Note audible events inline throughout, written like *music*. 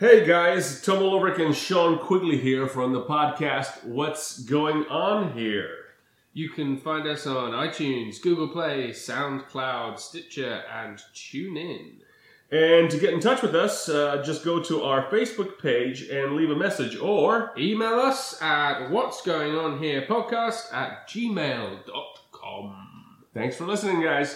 Hey guys, Tom Ulrich and Sean Quigley here from the podcast What's Going On Here? You can find us on iTunes, Google Play, SoundCloud, Stitcher, and TuneIn. And to get in touch with us, uh, just go to our Facebook page and leave a message or Email us at what's going on here podcast at gmail.com. Thanks for listening, guys.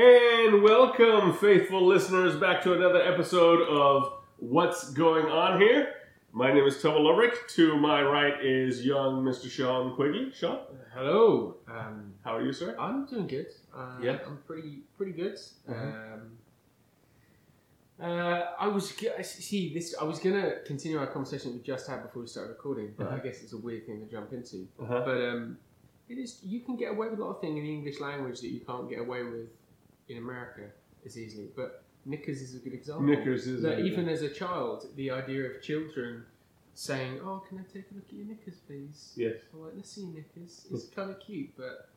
And welcome, faithful listeners, back to another episode of What's Going On Here. My name is Tom Ulrich. To my right is young Mr. Sean Quigley. Sean, Hello. Um, how are you, sir? I'm doing good. Uh, Yeah. I'm pretty pretty good. Mhm. Um, uh, I was g- I see this. I was gonna continue our conversation we just had before we started recording, but I Mhm. guess it's a weird thing to jump into. Uh-huh. But um, it is. You can get away with a lot of things in the English language that you can't get away with in America as easily. But knickers is a good example. Knickers is that a- even as a child, the idea of children saying, "Oh, can I take a look at your knickers, please?" Yes. I'm like, let's see your knickers. It's kind of cute, but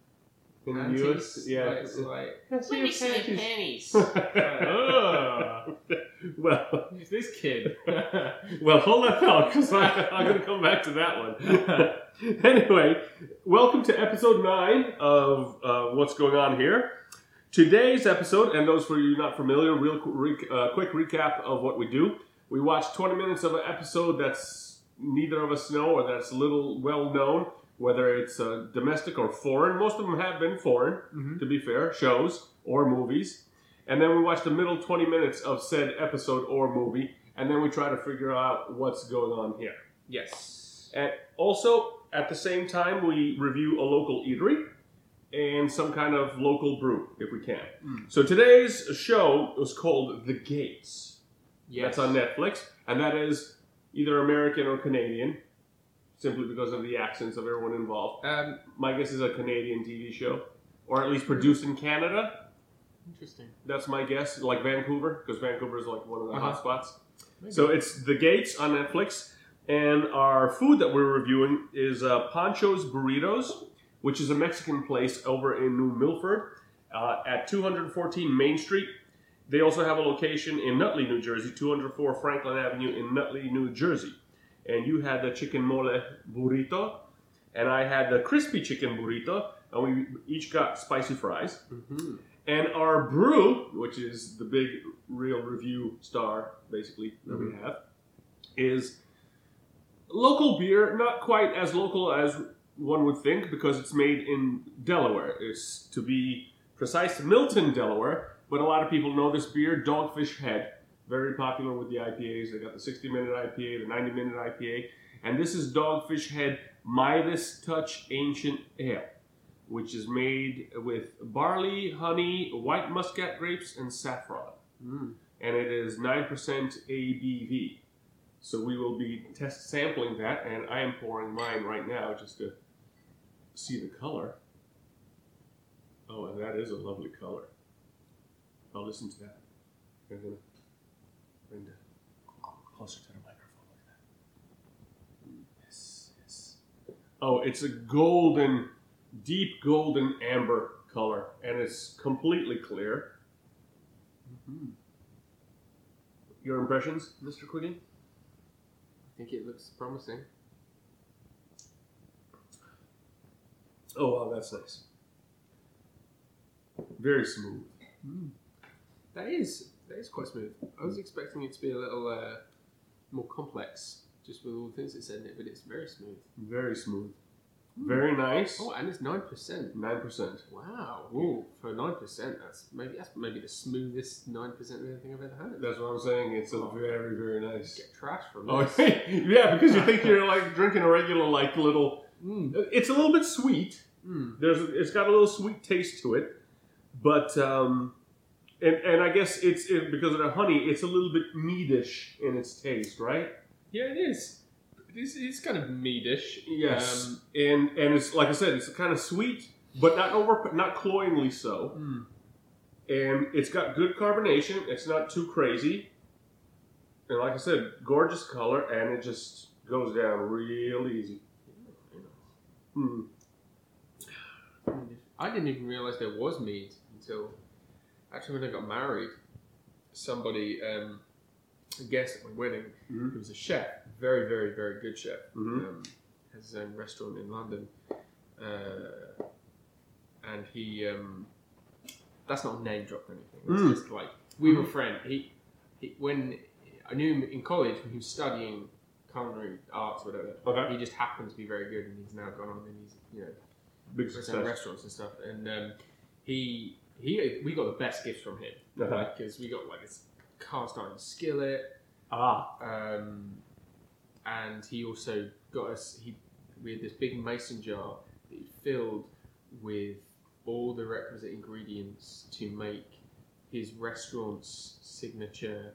In the panties, US, yeah. like, it's like, Let's see your me see your panties. panties. *laughs* Well, who's this kid? *laughs* well, hold that thought because I'm going to come back to that one. *laughs* anyway, welcome to episode nine of uh, What's Going On Here. Today's episode, and those for you not familiar, real qu- re- uh, quick recap of what we do. We watch 20 minutes of an episode that's neither of us know or that's little well known, whether it's uh, domestic or foreign. Most of them have been foreign Mhm. to be fair, shows or movies. And then we watch the middle 20 minutes of said episode or movie, and then we try to figure out what's going on here. Yes. And also, at the same time, we review a local eatery and some kind of local brew, if we can. Mm. So today's show was called The Gates. Yes. That's on Netflix, and that is either American or Canadian, simply because of the accents of everyone involved. Um, My guess is a Canadian TV show, or at least produced in Canada. interesting. That's my guess, like Vancouver, because Vancouver is like one of the Uh-huh. hot spots. Maybe. So it's The Gates on Netflix, and our food that we're reviewing is uh, Pancho's Burritos, which is a Mexican place over in New Milford uh, at 214 Main Street. They also have a location in Nutley, New Jersey, 204 Franklin Avenue in Nutley, New Jersey. And you had the chicken mole burrito, and I had the crispy chicken burrito, and we each got spicy fries. Mhm. And our brew, which is the big real review star, basically, that we Mhm. have, is local beer, not quite as local as one would think because it's made in Delaware. It's to be precise, Milton, Delaware, but a lot of people know this beer, Dogfish Head. Very popular with the IPAs. They got the 60 minute IPA, the 90 minute IPA, and this is Dogfish Head Midas Touch Ancient Ale which is made with barley, honey, white muscat grapes, and saffron. Mm. And it is 9% ABV. So we will be test sampling that, and I am pouring mine right now just to see the color. Oh, and that is a lovely color. I'll listen to that. I'm gonna bring the closer to the microphone like that. Yes, yes. Oh, it's a golden, deep golden amber color, and it's completely clear. Mhm. Your impressions, Mr. Quigley? Think it looks promising. Oh wow, that's nice. Very smooth. That is that is quite smooth. I was expecting it to be a little uh, more complex, just with all the things it said in it, but it's very smooth. Very smooth. Very nice. Oh, and it's nine percent. Nine percent. Wow. Ooh, for nine percent, that's maybe that's maybe the smoothest nine percent of anything I've ever had. That's what I'm saying. It's a very, very nice. Get trash from Oh *laughs* yeah, because you think *laughs* you're like drinking a regular like little. Mm. It's a little bit sweet. Mm. There's it's got a little sweet taste to it, but um, and and I guess it's it, because of the honey, it's a little bit meadish in its taste, right? Yeah, it is. It's, it's kind of meadish. Yes, Um, and and it's like I said, it's kind of sweet, but not over, not cloyingly so. mm. And it's got good carbonation. It's not too crazy. And like I said, gorgeous color, and it just goes down real easy. Hmm. I didn't even realize there was mead until actually when I got married. somebody, um, a guest at my wedding, Mhm. who was a chef, very, very, very good chef. Mhm. Um, has his own restaurant in London, uh, and he. Um, that's not a name drop or anything. It's Mm. just like we were friends. He, he, when I knew him in college when he was studying culinary arts, or whatever. Okay. He just happened to be very good, and he's now gone on and he's you know Big success. restaurants and stuff. And um, he he we got the best gifts from him Uh-huh. because we got like this cast iron skillet, Ah. um, and he also got us he we had this big mason jar that he filled with all the requisite ingredients to make his restaurant's signature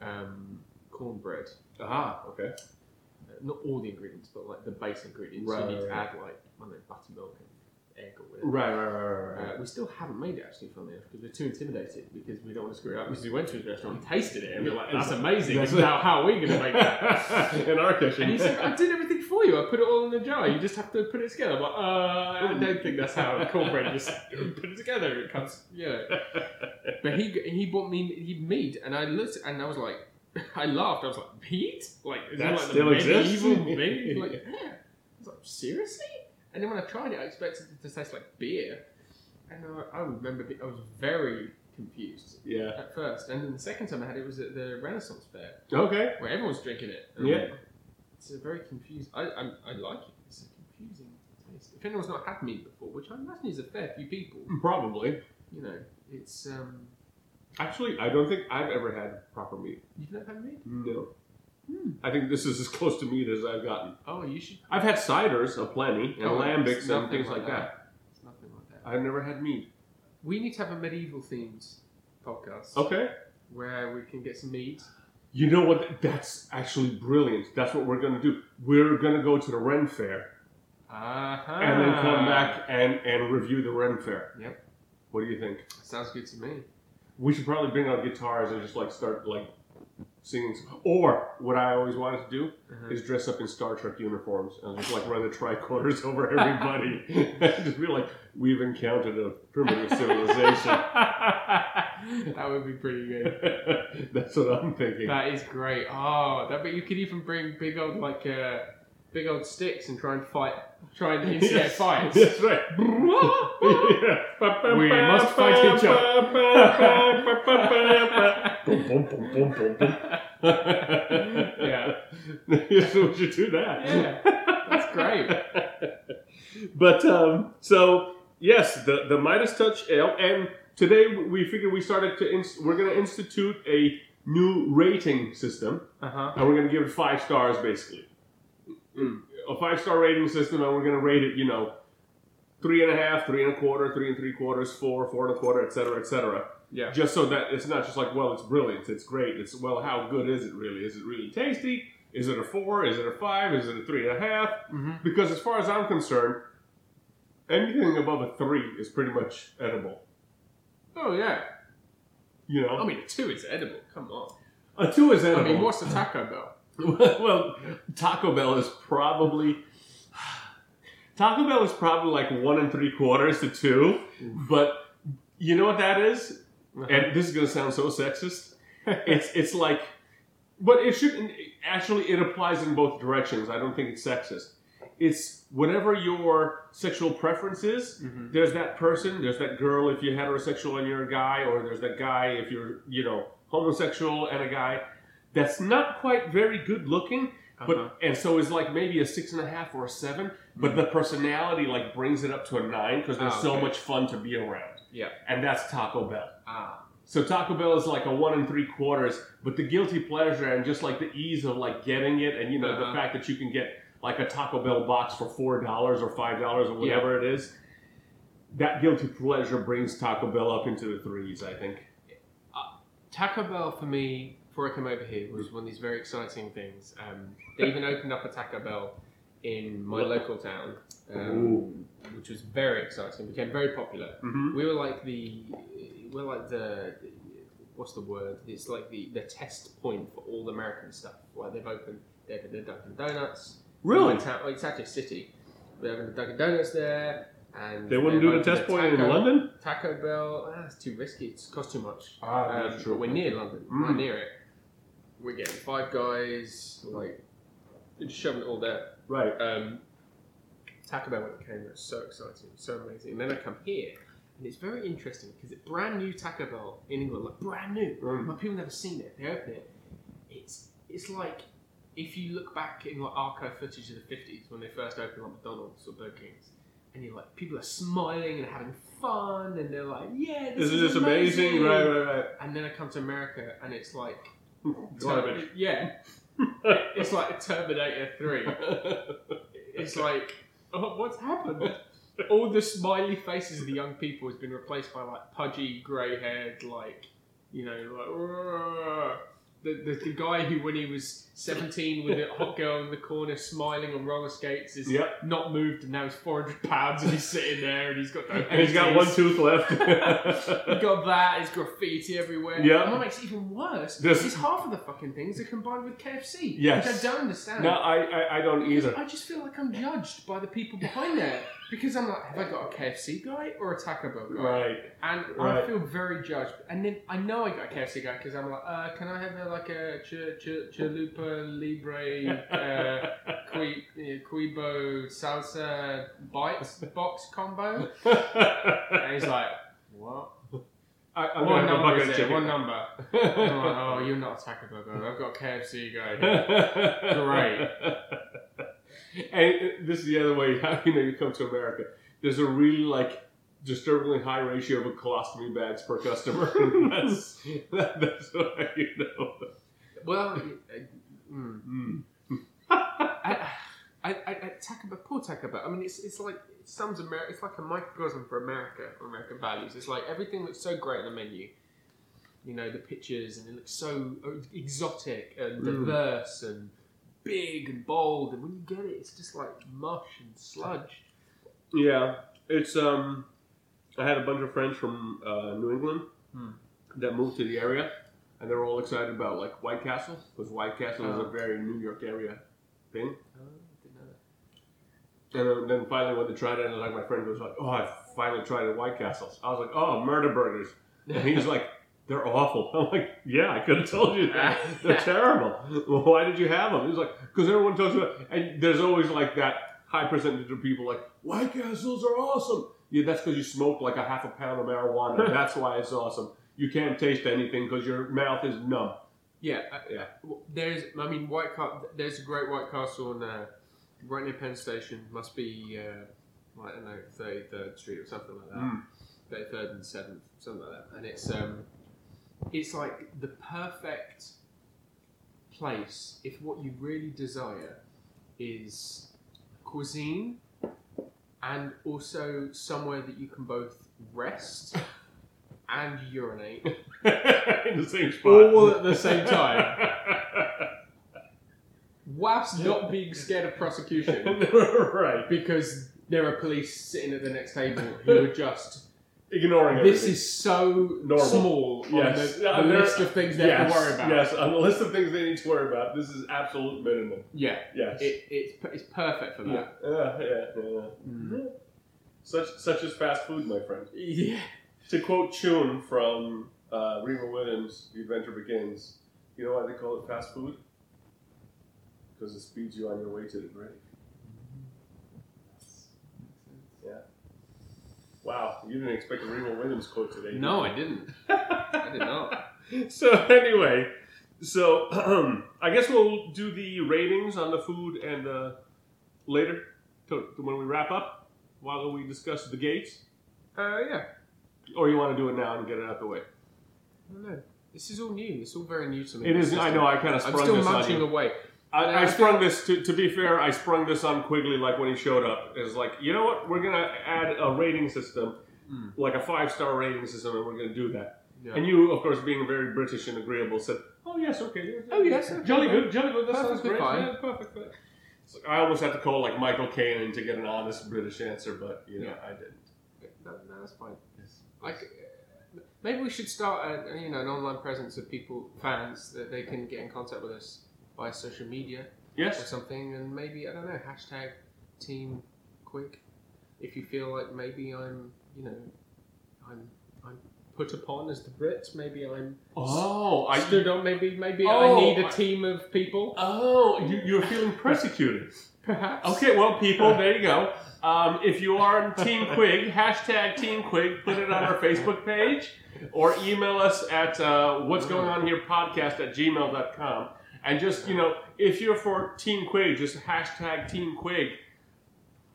um, cornbread. Ah. Okay. Uh, not all the ingredients, but like the base ingredients. Right, you need right, to right. add like I don't know buttermilk and egg or whatever. Right. Right. Right. Right. right. Uh, we still haven't made it actually, funnily enough, because we're too intimidated because we don't want to screw it up. Because we went to his restaurant and tasted it, and we're like, "That's amazing! That's- how, how are we going to make that?" *laughs* In our kitchen. And he said, "I did everything for you. I put it all in the jar. You just have to put it together." I'm like, uh, "I don't think that's how cornbread just *laughs* put it together. It comes, you know." But he he bought me he mead, and I looked and I was like, *laughs* I laughed. I was like, "Mead? Like is That like still the exists? medieval mead?" Like, yeah. I was like, "Seriously?" And then when I tried it, I expected it to taste like beer, and I, I remember I was very confused yeah. at first. And then the second time I had it was at the Renaissance Fair, Okay. where everyone's drinking it. Yeah. it's a very confused. I, I I like it. It's a confusing taste. If anyone's not had mead before, which I imagine is a fair few people, Probably. you know, it's um. Actually, I don't think I've ever had proper mead. You've never had mead? No. Hmm. I think this is as *laughs* close to mead as I've gotten. Oh, you should. I've had ciders aplenty and Oh, lambics and things like that. It's nothing like that. I've never had mead. We need to have a medieval themed podcast Okay. where we can get some mead. You know what? That's actually brilliant. That's what we're going to do. We're going to go to the Ren Fair Uh-huh. and then come back and, and review the Ren Fair. Yep. What do you think? Sounds good to me. We should probably bring out guitars and just like start like singing. Or what I always wanted to do Uh-huh. is dress up in Star Trek uniforms and just like run the tricorders *laughs* over everybody. *laughs* *laughs* just be like, we've encountered a primitive civilization. that would be pretty good. That's what I'm thinking. That is great. Oh, that, but you could even bring big old like uh, big old sticks and try and fight, try and instigate Yes. fights. That's right. We must fight each Boom, boom, boom, boom, boom, boom. *laughs* Yeah. *laughs* yes, we should do that. Yeah, that's great. *laughs* but um, so yes, the the Midas Touch Ale, and today we figured we started to ins- we're going to institute a new rating system, Uh huh. and we're going to give it five stars basically. Mm. A five star rating system, and we're going to rate it, you know, three and a half, three and a quarter, three and three quarters, four, four and a quarter, etc., etc. Yeah. Just so that it's not just like, well, it's brilliant, it's great. It's well, how good is it really? Is it really tasty? Is it a four? Is it a five? Is it a three and a half? Mm-hmm. Because as far as I'm concerned, anything above a three is pretty much edible. Oh yeah. You know, I mean, a two is edible. Come on. a two is edible. I mean, what's the Taco Bell? *laughs* well, Taco Bell is probably Taco Bell is probably like one and three quarters to two, but you know what that is? And this is gonna sound so sexist. It's it's like, but it shouldn't actually it applies in both directions. I don't think it's sexist. It's whatever your sexual preference is. Mhm. There's that person. There's that girl if you're heterosexual and you're a guy, or there's that guy if you're you know homosexual and a guy. That's not quite very good looking, but Uh-huh. and so it's like maybe a six and a half or a seven. But the personality like brings it up to a nine because they're Ah, so much fun to be around. Yeah. and that's Taco Bell. Ah. So Taco Bell is like a one and three quarters, but the guilty pleasure and just like the ease of like getting it, and you know the Uh-huh. fact that you can get like a Taco Bell box for four dollars or five dollars or whatever it is, that guilty pleasure brings Taco Bell up into the threes. I think. Taco Bell for me, before I came over here, was one of these very exciting things. Um, they even opened up a Taco Bell in my local town, um, which was very exciting. Became very popular. Mm-hmm. We were like the, we're like the, what's the word? It's like the, the test point for all the American stuff. Like they've opened, they've opened the Dunkin' Donuts. Really? in town. Well, it's actually a city. They opened the Dunkin' Donuts there. And They wouldn't do the test point in London. Taco Bell, ah, it's too risky. It costs too much. Ah, Um, that's true. But we're near London. Mm. We're near it. We're getting five guys, like, just shoving it all there. Right. Um, Taco Bell when it came, it was so exciting, so amazing. And then I come here, and it's very interesting because it's brand new Taco Bell in England, like brand new. Mm. Like people never seen it. They open it. It's it's like if you look back in like archive footage of the fifties when they first opened like McDonald's or Burger King's, and you're like people are smiling and having fun, and they're like, yeah, this Isn't is this amazing? Right, right, right. And then I come to America, and it's like *laughs* Garbage. yeah, *laughs* it's like a Terminator Three. *laughs* It's like, oh, what's happened? All the smiley faces of the young people has been replaced by like pudgy, grey-haired, like you know, like the, the the guy who, when he was seventeen, with a hot girl in the corner smiling on roller skates, is Yep. not moved, and now he's four hundred pounds, and he's sitting there, and he's got no. *laughs* And he's got one tooth left. *laughs* He got that. There's graffiti everywhere. Yeah. And what makes it even worse This- is half of the fucking things are combined with KFC. Yes. Which I don't understand. no, I, I, I don't either. I just feel like I'm judged by the people behind there because I'm like, have I got a KFC guy or a Taco Bell guy? Right. And Right. I feel very judged. And then I know I got a KFC guy because I'm like, uh, can I have uh, like a ch- ch- chalupa libre uh, qui- uh, quibo salsa bites box combo? And he's like, what? I, I'm What a number is it? What number? *laughs* I'm like, oh, you're not a Taco Bell guy. I've got a KFC guy. here." *laughs* Great. And uh, this is the other way. *laughs* How you know you come to America? There's a really like disturbingly high ratio of colostomy bags per customer. *laughs* *laughs* that's that, that's what I, you know. Well, uh, mm. Mm. I, I, I, I poor. I mean, it's, it's like it sums America. It's like a microcosm for America or American values. It's like everything looks so great on the menu. You know, the pictures and it looks so uh, exotic and Mm. diverse and big and bold. And when you get it, it's just like mush and sludge. Yeah, it's um. I had a bunch of friends from uh, New England Hmm. that moved to the area, and they're all excited about like White Castle because White Castle is Oh. a very New York area thing. Oh, didn't know that. And then, finally, when they tried it, and like my friend was like, "Oh, I finally tried it White Castles." I was like, "Oh, murder burgers," and he's like, "They're awful." *laughs* I'm like, "Yeah, I could have told you that. They're *laughs* terrible. Well, *laughs* why did you have them?" He's like, "Because everyone talks about." And there's always like that high percentage of people like White Castles are awesome. Yeah, that's because you smoked like a half a pound of marijuana. that's why it's awesome. You can't taste anything because your mouth is numb. Yeah, uh, Yeah. There's, I mean, White Ca- There's a great White Castle on uh, right near Penn Station. Must be, uh, I don't know, Thirty Third Street or something like that. Mm. Thirty Third and Seventh, something like that. And it's, um, it's like the perfect place if what you really desire is cuisine and also somewhere that you can both rest *laughs* and urinate *laughs* in the same spot. All at the same time. *laughs* whilst not being scared of prosecution right. because there are police sitting at the next table who are just Ignoring this everything. is so Normal. small Yes. on the, the list of things they have to worry about. Yes, on the list of things they need to worry about, this is absolute minimum. Yeah, Yes. it, it's it's perfect for that. Yeah, yeah, yeah. Mm. Such such as fast food, my friend. Yeah. To quote Chun from uh, Reba Williams, The Adventure Begins, you know why they call it fast food? Because it speeds you on your way to the grave. Wow, you didn't expect a Reba Williams quote today. No. I didn't. *laughs* I did not. so anyway, so um, *clears throat* I guess we'll do the ratings on the food and uh, later to, to when we wrap up. While we discuss the gates, Uh, yeah. or you want to do it now and get it out the way? I don't know. This is all new. It's all very new to me. It is. I know. I kind of I'm sprung still this on munching you. away. I, I sprung this. To, to be fair, I sprung this on Quigley like when he showed up. It's like you know what? We're gonna add a rating system, Mm. like a five star rating system, and we're gonna do that. Yeah. And you, of course, being very British and agreeable, said, "Oh yes, okay. Oh, yes, okay. jolly good, jolly good. That sounds great. fine. Yeah, perfect. fine." It's I almost had to call like Michael Caine to get an honest British answer, but you know, Yeah. I didn't. No, no, that's fine. Like, uh, maybe we should start a, you know an online presence of people, fans that they can get in contact with us via social media yes. or something, and maybe I don't know hashtag Team Quig. if you feel like maybe I'm, you know, I'm I'm put upon as the Brits, maybe I'm Oh, I stood on. Maybe maybe Oh, I need a team of people. Oh, you, you're feeling *laughs* persecuted. Perhaps. Okay, well, people, *laughs* there you go. Um, if you are on Team Quig, *laughs* hashtag Team Quig, put it on our Facebook page or email us at uh, what's going on here podcast at gmail.com. And just, you know, if you're for Team Quig, just hashtag Team Quig.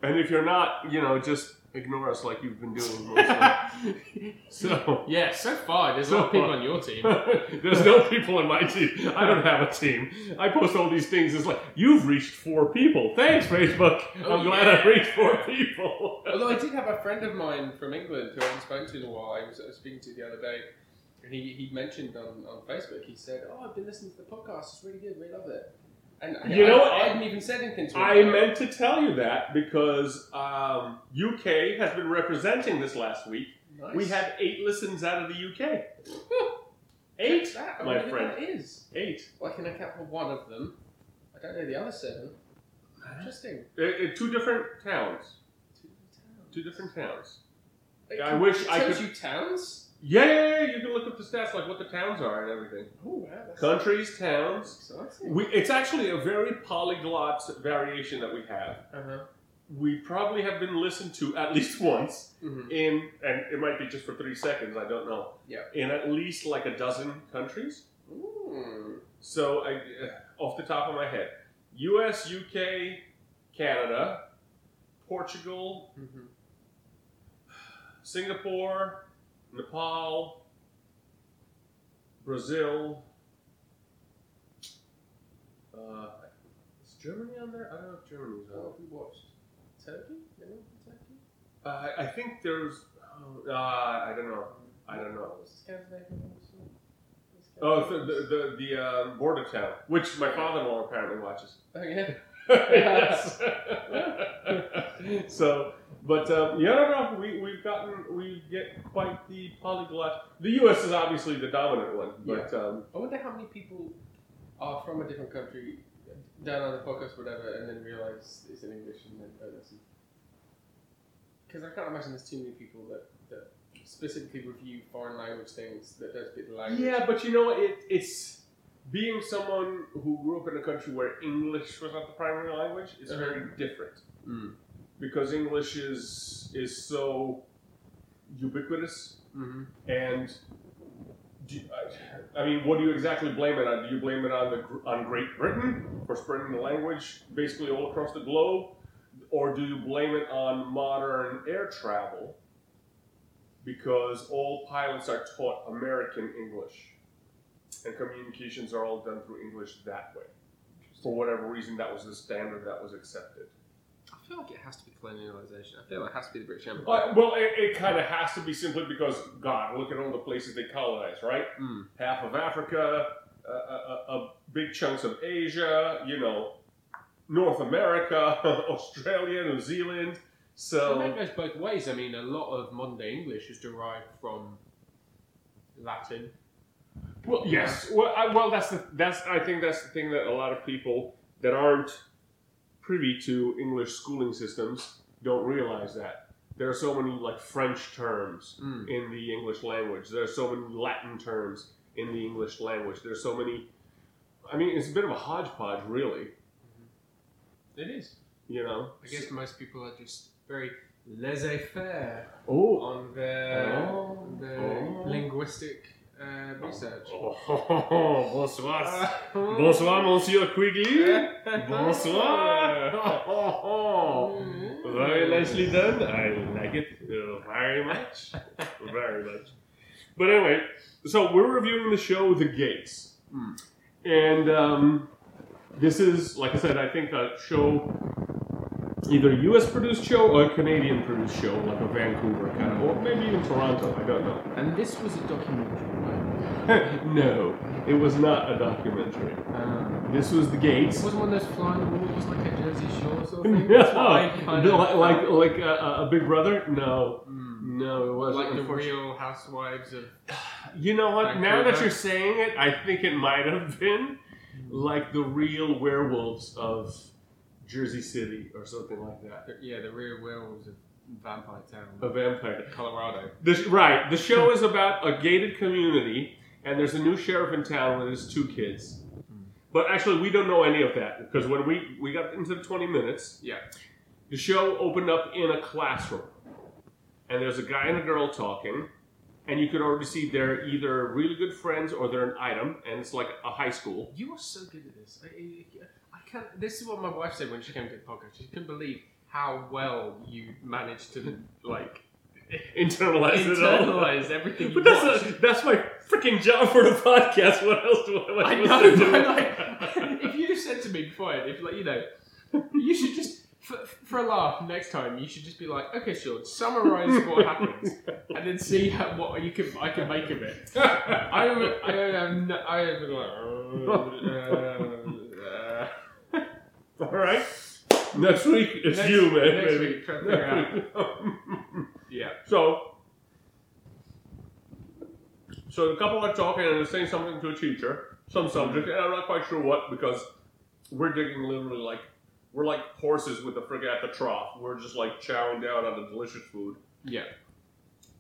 And if you're not, you know, just ignore us like you've been doing *laughs* mostly. so. Yeah, so far there's a So lot of people far. on your team. *laughs* There's no people on my team. I don't have a team. I post all these things. It's like you've reached four people. Thanks, Facebook. Oh, I'm glad yeah. I've reached four people. Although I did have a friend of mine from England who I haven't spoken to in a while. I was, I was speaking to the other day, he, he mentioned on, on Facebook. He said, "Oh, I've been listening to the podcast. It's really good. We love it." And I- You know I, what? I hadn't even said anything to him. I meant to tell you that because um, UK has been representing this last week. Nice. We had eight listens out of the UK. *laughs* Eight, that. My friend. That is. Eight. Well, I can account for one of them. I don't know the other seven. Interesting. Uh, uh, two different towns. Two towns. Two different towns. It I wish I could- you towns. Yeah, yeah, yeah, you can look up the stats, like what the towns are and everything. Oh wow, that's Countries, towns. We, it's actually a very polyglot variation that we have. Uh huh. We probably have been listened to at least *laughs* once hmm in, and it might be just for three seconds, I don't know. Yeah. In at least like a dozen countries. Ooh. So, I, uh, off the top of my head, U.S., U.K., Canada, Portugal, hmm Singapore, Nepal, Brazil. Uh, is Germany on there? I don't know if Germany's What on. have we watched? Turkey? No, Turkey? Uh, I- I think there's. Uh, I don't know. I don't know. The Scandinavian one? What's the Oh, Scandinavian the the the, the um, border town, which my father-in-law apparently watches. Oh yeah. *laughs* yes. *laughs* so, but um, yeah, no, no, we we've gotten we get quite the polyglot. The U.S. is obviously the dominant one, but um, I wonder how many people are from a different country, down on the podcast, whatever, and then realise it's in English and then don't listen. Because I can't imagine there's too many people that, that specifically review foreign language things that don't speak the language. yeah, but you know? It, it's being someone who grew up in a country where English was not the primary language. is Uh-huh. very different Mm. Because English is is so ubiquitous Mm-hmm. And you- I- I mean, what do you exactly blame it on? Do you blame it on the on Great Britain for spreading the language basically all across the globe, or do you blame it on modern air travel because all pilots are taught American English and communications are all done through English that way? For whatever reason, that was the standard that was accepted. I feel like it has to be colonialization. I feel like it has to be the British Empire. But, well, it, it kind of has to be simply because God, look at all the places they colonized, right? Mm. half of Africa, uh, uh, uh, big chunks of Asia, you know, North America, *laughs* Australia, New Zealand. So it goes both ways. I mean, a lot of modern day English is derived from Latin. well, yes, well, I, well, that's the that's I think that's the thing that a lot of people that aren't privy to English schooling systems don't realize that there are so many like French terms Mm. in the English language. There are so many Latin terms in the English language. There's so many. I mean, it's a bit of a hodgepodge, really. It is. You know. I guess most people are just very laissez-faire Oh. on their, Oh. their Oh. linguistic uh, research. Oh, bonsoir. *laughs* Bonsoir, Monsieur Quigley. *laughs* Bonsoir. *laughs* Very nicely done. I like it uh, very much. Very much. But anyway, so we're reviewing the show The Gates. Hmm. And um, this is, like I said, I think a show, either a US produced show or a Canadian produced show, like a Vancouver kind of, or maybe even Toronto, I don't know. And this was a documentary, right? *laughs* no, it was not a documentary. Um, This was The Gates. it wasn't one of those flying walls like a Jersey Shore sort of thing. That's *laughs* No, kind No, of like like, like a, a Big Brother. No, Mm. no, it wasn't. like the real housewives of *sighs* You know what? Now that you're saying it, I think it might have been like the real werewolves of Jersey City or something like that. yeah, the real werewolves of vampire town, A vampire. Colorado. The, right. The show is about a gated community, and there's a new sheriff in town with his two kids. Hmm. But actually, we don't know any of that because when we we got into the 20 minutes, Yeah. the show opened up in a classroom, and there's a guy and a girl talking, and you could already see they're either really good friends or they're an item, and it's like a high school. You are so good at this. I, I, I can't. This is what my wife said when she came to the podcast. She couldn't believe how well you managed to like *laughs* Internalize it all. internalize everything you But that's a, that's my freaking job for the podcast. What else do I, I I know, to do? like, *laughs* if you said to me before, if like you know, you should just for, for a laugh next time, you should just be like, okay, sure, summarize what happens, and then see how, what you can I can make of it. *laughs* I I am I am like, uh, uh, *laughs* All right. Next week it's Next- you, man. next baby. week, try to figure *laughs* yeah. so, so the couple are talking and they're saying something to a teacher, some mm-hmm. subject, and I'm not quite sure what because we're digging literally like we're like horses with the frig at the trough. We're just like chowing down on the delicious food. Yeah.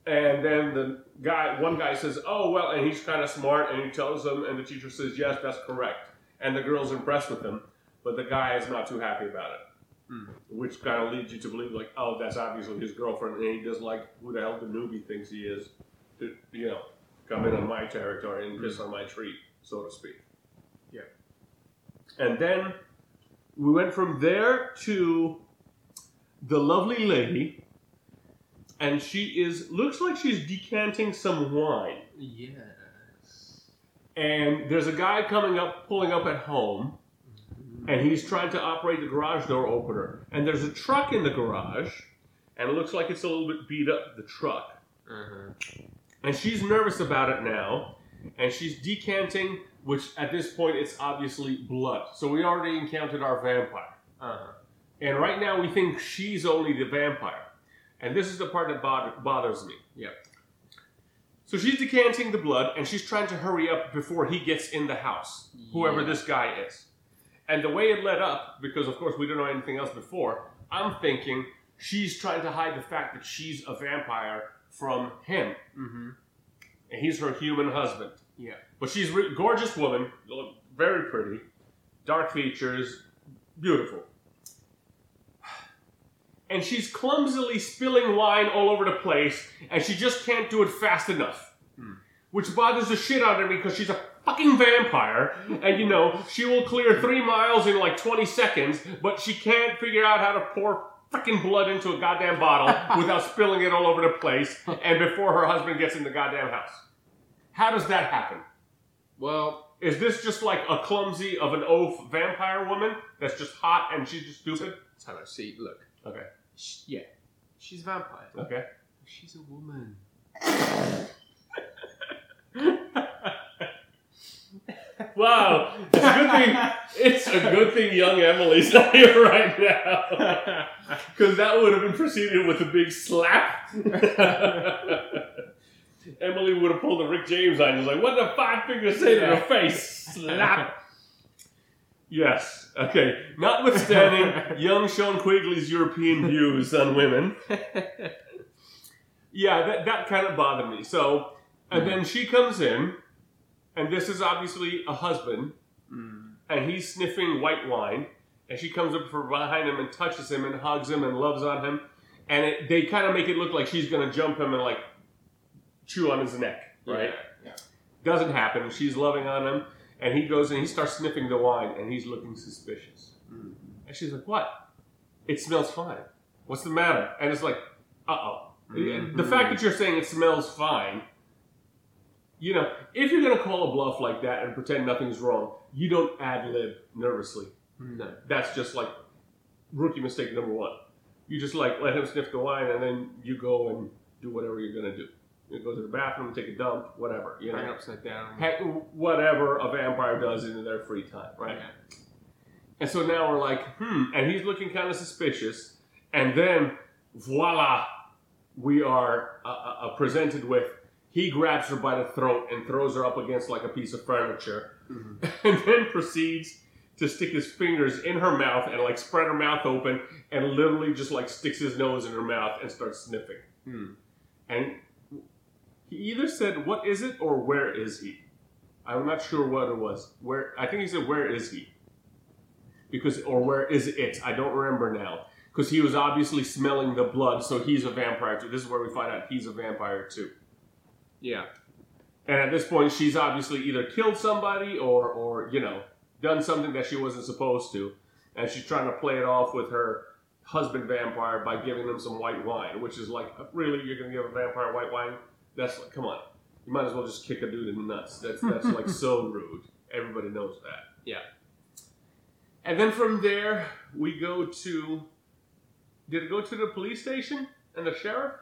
And then the guy, one guy says, "Oh well," and he's kind of smart, and he tells them, and the teacher says, "Yes, that's correct." And the girl's impressed with him, but the guy is not too happy about it, Hmm. which kind of leads you to believe, like, "Oh, that's obviously his girlfriend, and he doesn't like who the hell the newbie thinks he is, to, you know, come in on my territory and piss on my tree, so to speak." Yeah. And then we went from there to the lovely lady and she is looks like she's decanting some wine. Yes. And there's a guy coming up, pulling up at home, and he's trying to operate the garage door opener. And there's a truck in the garage, and it looks like it's a little bit beat up. The truck, Uh-huh. and she's nervous about it now, and she's decanting, which at this point it's obviously blood. So we already encountered our vampire. Uh-huh. And right now we think she's only the vampire. And this is the part that bother, bothers me. Yep. So she's decanting the blood and she's trying to hurry up before he gets in the house, whoever Yeah. this guy is. And the way it led up, because of course we don't know anything else before, I'm thinking she's trying to hide the fact that she's a vampire from him. Mm-hmm. And he's her human husband. Yeah. But she's a gorgeous woman, very pretty, dark features, beautiful. And she's clumsily spilling wine all over the place, and she just can't do it fast enough. Hmm. Which bothers the shit out of me because she's a fucking vampire, and you know, she will clear three miles in like 20 seconds, but she can't figure out how to pour freaking blood into a goddamn bottle *laughs* without spilling it all over the place, and before her husband gets in the goddamn house. How does that happen? Well, Is this just like a clumsy of an oaf vampire woman that's just hot and she's just stupid? hello. See, look. Okay. Sh- yeah, she's a vampire. Okay. She's a woman. *laughs* Wow, it's a good thing. It's a good thing young Emily's *laughs* not here right now, *laughs* because that would have been preceded with a big slap. *laughs* Emily would have pulled a Rick James on. He's like, "What the five fingers say to her face?" Slap. Yes. Okay. Notwithstanding young Sean Quigley's European views on women, yeah, that, that kind of bothered me. So, and hmm. then she comes in, and this is obviously a husband, Mm. and he's sniffing white wine, and she comes up from behind him and touches him and hugs him and loves on him, and it, they kind of make it look like she's gonna jump him and like chew on his neck, right? Yeah. Doesn't happen. She's loving on him, and he goes and he starts sniffing the wine, and he's looking suspicious. Mm. And she's like, "What? It smells fine. What's the matter?" And it's like, "Uh oh." Mhm. The fact that you're saying it smells fine, you know, if you're gonna call a bluff like that and pretend nothing's wrong, you don't ad lib nervously. No. That's just like rookie mistake number one. You just like let him sniff the wine, and then you go and do whatever you're gonna do. You go to the bathroom, take a dump, whatever. You Hang upside down. Heck, whatever a vampire does in their free time, right? Yeah. And so now we're like, hmm, and he's looking kind of suspicious. And then, voila, we are uh, uh, uh, presented with he grabs her by the throat and throws her up against like a piece of furniture, Mhm. and then proceeds to stick his fingers in her mouth and like spread her mouth open and literally just like sticks his nose in her mouth and starts sniffing. Hmm. And he either said, "What is it?" or "Where is he?" I'm not sure what it was. Where I think he said, "Where is he?" Because or where is it? I don't remember now. Because he was obviously smelling the blood, so he's a vampire too. This is where we find out he's a vampire too. Yeah. And at this point, she's obviously either killed somebody or, or you know, done something that she wasn't supposed to, and she's trying to play it off with her husband vampire by giving him some white wine, which is like, really, you're gonna give a vampire white wine? That's like, come on, you might as well just kick a dude in the nuts. That's that's *laughs* like so rude. Everybody knows that. Yeah. And then from there, we go to. Did it go to the police station and the sheriff?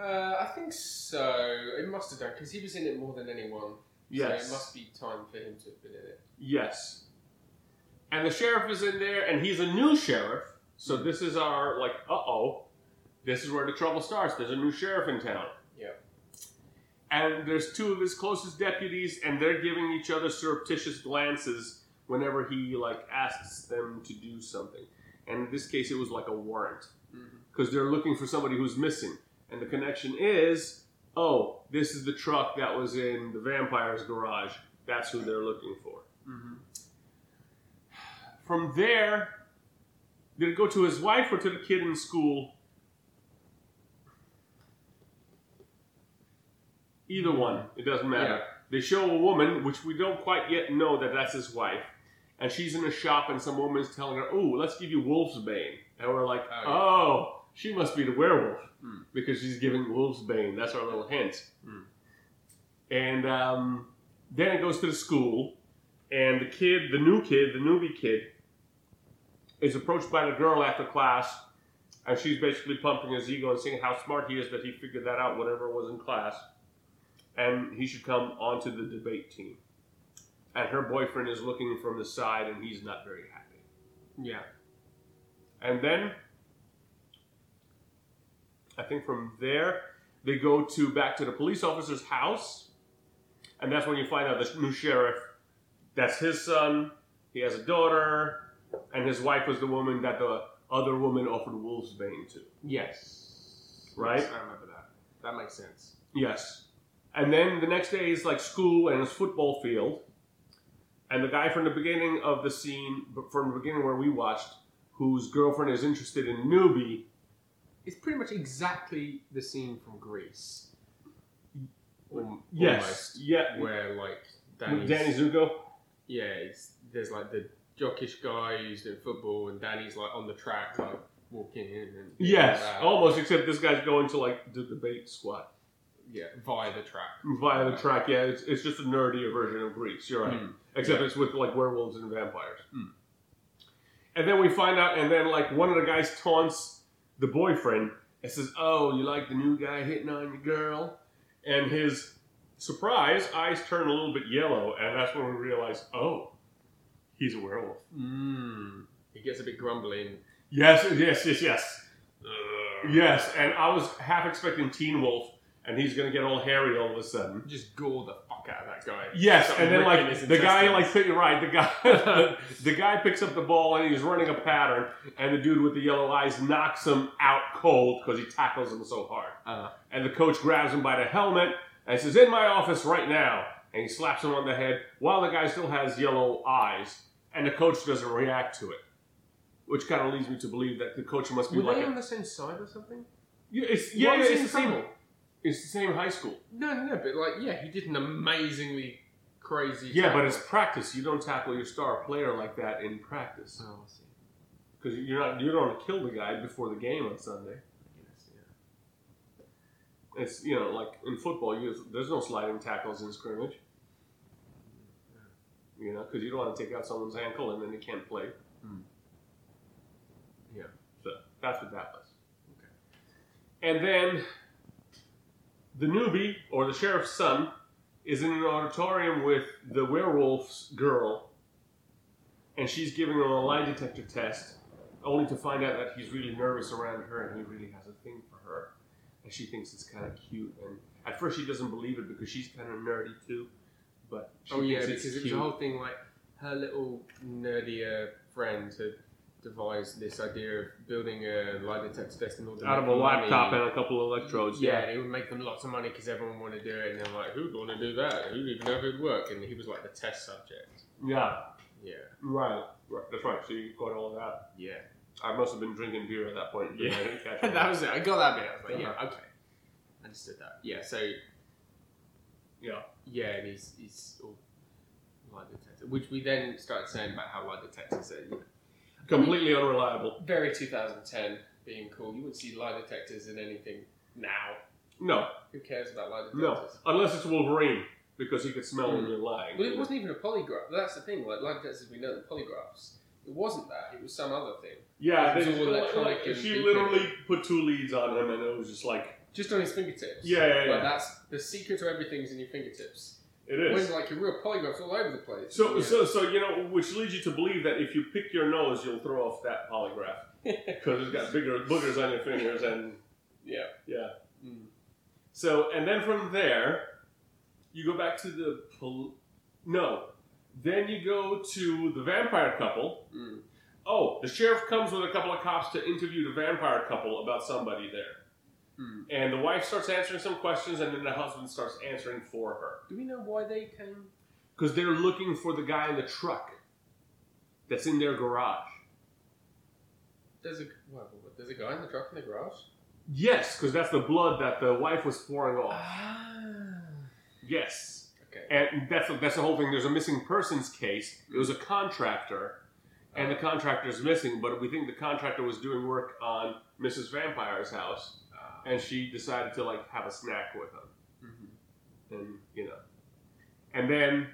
Uh, I think so. It must have done because he was in it more than anyone. Yes. So it must be time for him to have been in it. Yes. And the sheriff is in there, and he's a new sheriff. So this is our like, uh oh, this is where the trouble starts. There's a new sheriff in town. Yeah. And there's two of his closest deputies, and they're giving each other surreptitious glances whenever he like asks them to do something. And in this case, it was like a warrant because they're looking for somebody who's missing, and the connection is, oh, this is the truck that was in the vampire's garage. That's who they're looking for. Mm-hmm. From there, did it go to his wife or to the kid in school? Either one, it doesn't matter. Yeah. They show a woman, which we don't quite yet know that that's his wife, and she's in a shop, and some woman's telling her, "Oh, let's give you wolf's bane," and we're like, Oh, "Oh. She must be the werewolf Hmm. because she's giving wolf's bane." That's our little hint. Hmm. And um, then it goes to the school, and the kid, the new kid, the newbie kid, is approached by the girl after class, and she's basically pumping his ego and saying how smart he is that he figured that out whatever was in class, and he should come onto the debate team. And her boyfriend is looking from the side, and he's not very happy. Yeah. And then, I think from there, they go to back to the police officer's house, and that's when you find out the new sheriff. That's his son. He has a daughter, and his wife was the woman that the other woman offered wolf's bane to. Yes. Right? Yes, I remember that. That makes sense. Yes. And then the next day is like school and his football field. And the guy from the beginning of the scene, from the beginning where we watched, whose girlfriend is interested in newbie, It's pretty much exactly the scene from Grease. Al- yes, Almost. yeah, Where like Danny's, Danny Zuko. yeah, there's like the jockish guy who's doing football, and Danny's like on the track, like walking in and Yes, uh, almost. Except this guy's going to like the debate squad yeah, via the track. via the track. Yeah, it's, it's just a nerdier version of Grease. You're right. Mm. Except it's with like werewolves and vampires. And then we find out, and then like one of the guys taunts the boyfriend and says, "Oh, you like the new guy hitting on your girl?" And his surprise eyes turn a little bit yellow, and that's when we realize, oh, he's a werewolf. Mm. He gets a bit grumbly. And, Yes, yes, yes, yes. uh, Yes, and I was half expecting Teen Wolf, and he's gonna get all hairy all of a sudden. just gore the that guy. Yes, and then like the guy like intestines. pick- right, the guy *laughs* the guy picks up the ball and he's running a pattern, and the dude with the yellow eyes knocks him out cold because he tackles him so hard. Uh, And the coach grabs him by the helmet and says, "In my office right now," and he slaps him on the head while the guy still has yellow eyes, and the coach doesn't react to it, which kind of leads me to believe that the coach must be were like, they a, on the same side or something? yeah, it's, yeah, yeah, it's the same. It's the same high school. No, no, but like, yeah, he did an amazingly crazy. Yeah, but it's practice. You don't tackle your star player like that in practice. Oh, I see. Because you're not you don't want to kill the guy before the game on Sunday. Yes, yeah. It's you know like in football, you there's no sliding tackles in scrimmage. You know, because you don't want to take out someone's ankle and then they can't play. Hmm. Yeah. So that's what that was. Okay. And then the newbie or the sheriff's son is in an auditorium with the werewolf's girl, and she's giving him a lie detector test, only to find out that he's really nervous around her and he really has a thing for her. And she thinks it's kind of cute. And at first, she doesn't believe it because she's kind of nerdy too. But she Oh yeah, it's because it was cute. the whole thing like her little nerdier friend had devised this idea of building a lie detector test in order to Out of a make money. laptop and a couple of electrodes. Yeah, and it would make them lots of money because everyone wanted to do it, and they're like, "Who'd want to do that? Who'd even know if it'd work?" And he was like the test subject. Yeah. Yeah, Right. Right. That's right. So you got all that. yeah, I must have been drinking beer at that point. Yeah. I didn't catch *laughs* that was it. I got that bit. I was like, Uh-huh. "Yeah, okay, I understood that." Yeah, so Yeah. yeah, and he's he's all lie detector, which we then started saying about how lie detectors are you know, Completely unreliable. very 2010 being cool. You wouldn't see lie detectors in anything now. No. Who cares about lie detectors? No. Unless it's Wolverine, because he could smell when you're lying. Well, it wasn't even a polygraph. That's the thing. Like lie detectors, we know the polygraphs. It wasn't that. It was some other thing. Yeah, It was they- all electronic and she literally put two leads on him, and it was just like, Just on his fingertips. yeah, yeah, Like yeah. that's the secret to everything is in your fingertips. It When is. like your real polygraphs all over the place. So, Yeah. so, so you know, which leads you to believe that if you pick your nose, you'll throw off that polygraph *laughs* because it's got bigger boogers on your fingers, and yeah. yeah. Mm. So, and then from there, you go back to the pol- no. Then you go to the vampire couple. Mm. Oh, the sheriff comes with a couple of cops to interview the vampire couple about somebody there. Mm. And the wife starts answering some questions, and then the husband starts answering for her. Do we know why they came? Because they're looking for the guy in the truck that's in their garage. There's a what, what, there's a guy in the truck in the garage. Yes, because that's the blood that the wife was pouring off. Ah. Yes. Okay. And that's, that's the whole thing. There's a missing persons case. It was a contractor, and the contractor's missing, but we think the contractor was doing work on Mrs. Vampire's house. And she decided to like have a snack with him. Mhm. and you know, and then,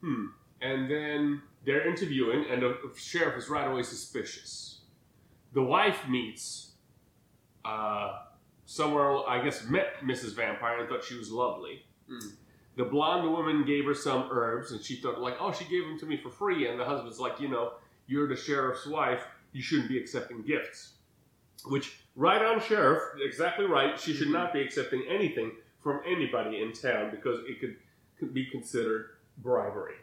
hmm, and then they're interviewing, and the sheriff is right away suspicious. The wife meets, uh, somewhere I guess met Mrs. Vampire and thought she was lovely. Mm. The blonde woman gave her some herbs, and she thought like, oh, she gave them to me for free. And the husband's like, you know, you're the sheriff's wife, you shouldn't be accepting gifts. Which, right on, sheriff, exactly right. She should not be accepting anything from anybody in town because it could, could be considered bribery.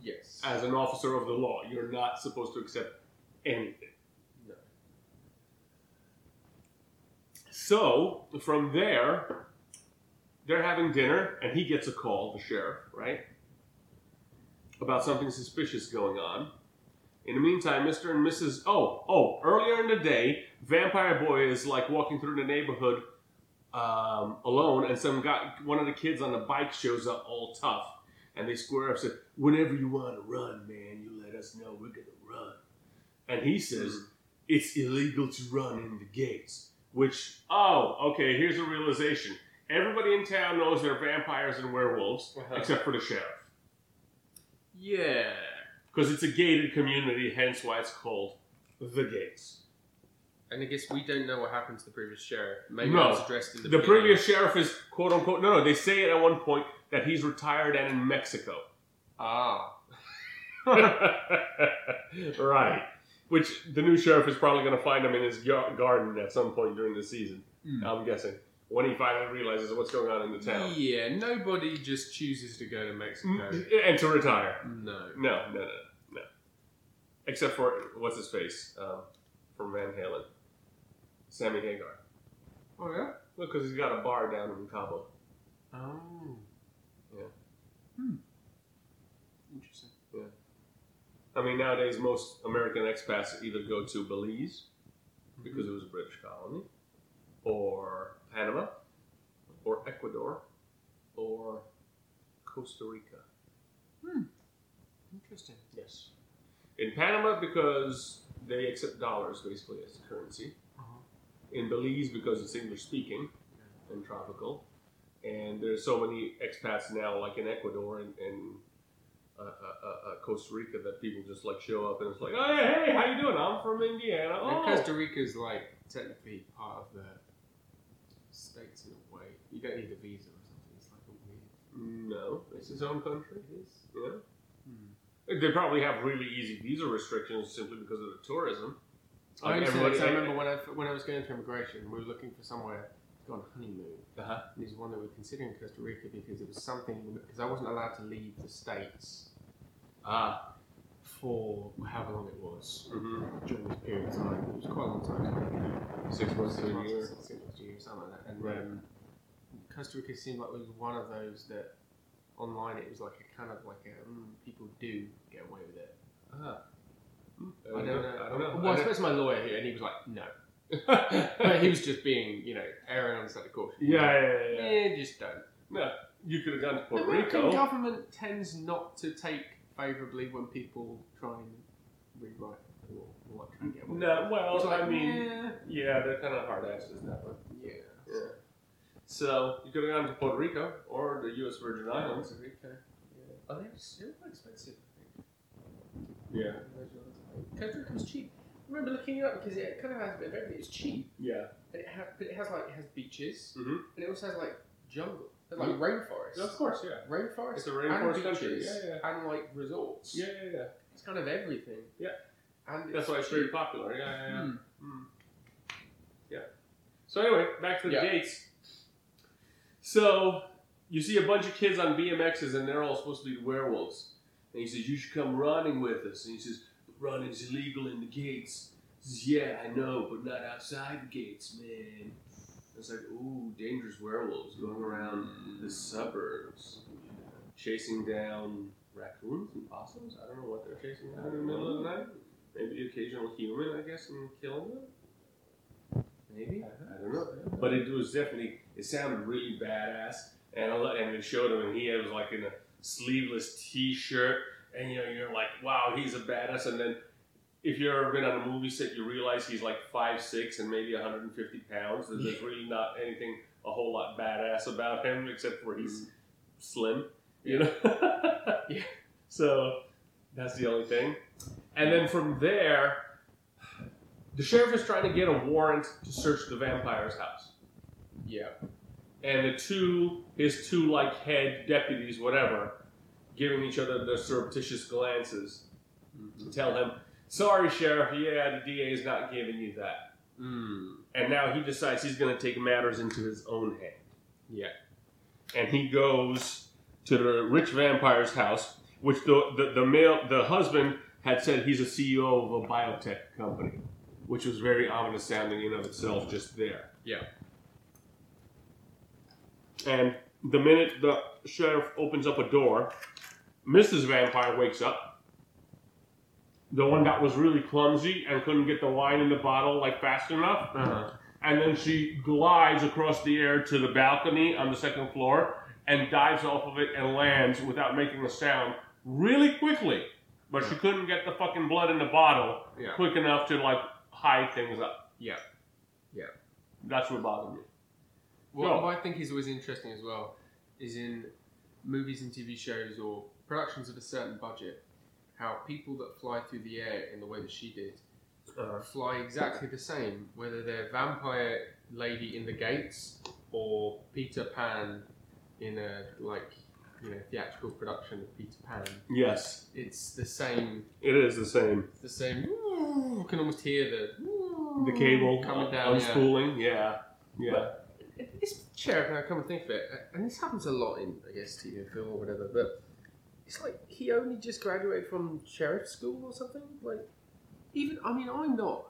Yes. As an officer of the law, you're not supposed to accept anything. No. So, from there, they're having dinner, and he gets a call, the sheriff, right? About something suspicious going on. In the meantime, Mr. and Mrs. Oh, oh, earlier in the day, Vampire Boy is like walking through the neighborhood um, alone, and some guy, one of the kids on the bike shows up all tough, and they square up, said, "Whenever you want to run, man, you let us know. We're gonna run." And he says, "It's illegal to run in the gates." Which, oh, okay. Here's a realization: everybody in town knows they're vampires and werewolves, Uh-huh. except for the sheriff, Yeah. Because it's a gated community. Hence, why it's called the gates. And I guess we don't know what happened to the previous sheriff. Maybe No. it was addressed in the The beginning. previous sheriff is quote unquote no, no. They say it at one point that he's retired and in Mexico. Ah. *laughs* right. Which the new sheriff is probably going to find him in his garden at some point during the season. Hmm. I'm guessing when he finally realizes what's going on in the town Yeah, nobody just chooses to go to Mexico. Mm, and to retire. No. No, no, no, no. Except for what's his face um, from Van Halen, Sammy Hagar. Oh yeah. Look, because he's got a bar down in Cabo. Oh. Yeah. Hmm. Interesting. Yeah. I mean, nowadays most American expats either go to Belize because it was a British colony, or Panama, or Ecuador, or Costa Rica. Hmm. Interesting. Yes. In Panama because they accept dollars basically as the currency. Uh-huh. In Belize because it's English speaking and tropical. And there's so many expats now, like in Ecuador and, and uh, uh, uh, uh, Costa Rica, that people just like show up and it's like, oh, hey, hey, how you doing? I'm from Indiana. And Oh, Costa Rica's like technically part of the states in a way. You don't need a visa or something. It's like a weird. no, it's his own country. It is. Yeah. Hmm. They probably have really easy visa restrictions simply because of the tourism. I Like understand. everybody- So I remember when I when I was going through immigration, we were looking for somewhere to go on honeymoon. Uh-huh. And this is one that we were considering Costa Rica because it was something because I wasn't allowed to leave the states Ah. For however long it was Mm-hmm. during this period of time. It was quite a long time. Six months to a year. Six months to a year, something like that. And Right. um, Costa Rica seemed like it was one of those that online it was like a kind of like a mm, people do get away with it. Ah. I don't know. I don't know. Well, I spoke to my lawyer here, and he was like, no. *laughs* but he was just being, you know, erring on the side of caution. yeah, yeah, yeah, yeah. Yeah, just don't. No, you could have gone to Puerto the Rico. government tends not to take favourably when people try and rewrite the law or like try and get away with No, it. well, It's like, I mean, yeah, yeah, they're kind of hard asses that one. yeah. Yeah. So you could have gone to Puerto Rico or the U.S. Virgin Islands. Costa Rica. Yeah. Oh, they're still quite expensive. I Yeah. think. Costa Rica was cheap. I remember looking it up because it kind of has a bit of everything. It's cheap, Yeah. and it has, but it has like it has beaches, Mhm. and it also has like jungle, like rainforest. Of course, yeah. Rainforest. It's a rainforest and country, beaches, yeah, And like resorts. Yeah, yeah, yeah. It's kind of everything. Yeah. And That's why it's very popular. Yeah, yeah, yeah. Hmm. Mm. Yeah. So anyway, back to the Yeah. Gates. So you see a bunch of kids on BMXs, and they're all supposed to be werewolves. And he says, "You should come running with us." And he says, "Running's illegal in the gates." He says, "Yeah, I know, but not outside the gates, man." It's like, ooh, dangerous werewolves going around the suburbs, chasing down raccoons and possums. I don't know what they're chasing down in the middle of the night. Maybe occasional human, I guess, and killing them. Maybe I don't know, but it was definitely it sounded really badass, and I lo- and it showed him, and he was like in a sleeveless T-shirt, and you know you're like, wow, he's a badass, and then. If you've ever been on a movie set, you realize he's like five six and maybe 150 pounds. There's there's really not anything a whole lot badass about him, except for he's mm-hmm. slim. You know. Yeah. *laughs* *laughs* So that's the only thing. And then from there, the sheriff is trying to get a warrant to search the vampire's house. Yeah. And the two, his two like head deputies, whatever, giving each other their surreptitious glances to mm-hmm. tell him, "Sorry, sheriff, yeah, the DA is not giving you that." Mm. And now he decides he's going to take matters into his own hand. Yeah. and he goes to the rich vampire's house, which the, the, the male, the husband had said he's a CEO of a biotech company, which was very ominous sounding in of itself just there. Yeah. And the minute the sheriff opens up a door, Mrs. Vampire wakes up. The one that was really clumsy and couldn't get the wine in the bottle like fast enough. Uh-huh. and then she glides across the air to the balcony on the second floor and dives off of it and lands without making a sound really quickly. But she couldn't get the fucking blood in the bottle Yeah. quick enough to like hide things up. Yeah. Yeah. That's what bothered me. No. what I think is always interesting as well is in movies and TV shows or productions of a certain budget, how people that fly through the air in the way that she did Uh, fly exactly the same, whether they're vampire lady in the gates or Peter Pan in a like you know theatrical production of Peter Pan. yes, It's the same. it is the same. It's the same. You can almost hear the The cable coming down. Yeah. unspooling. Yeah, yeah. This sheriff, now come and think of it, and this happens a lot in, I guess, TV and film or whatever, but it's like he only just graduated from sheriff school or something. Like, even, I mean, I'm not.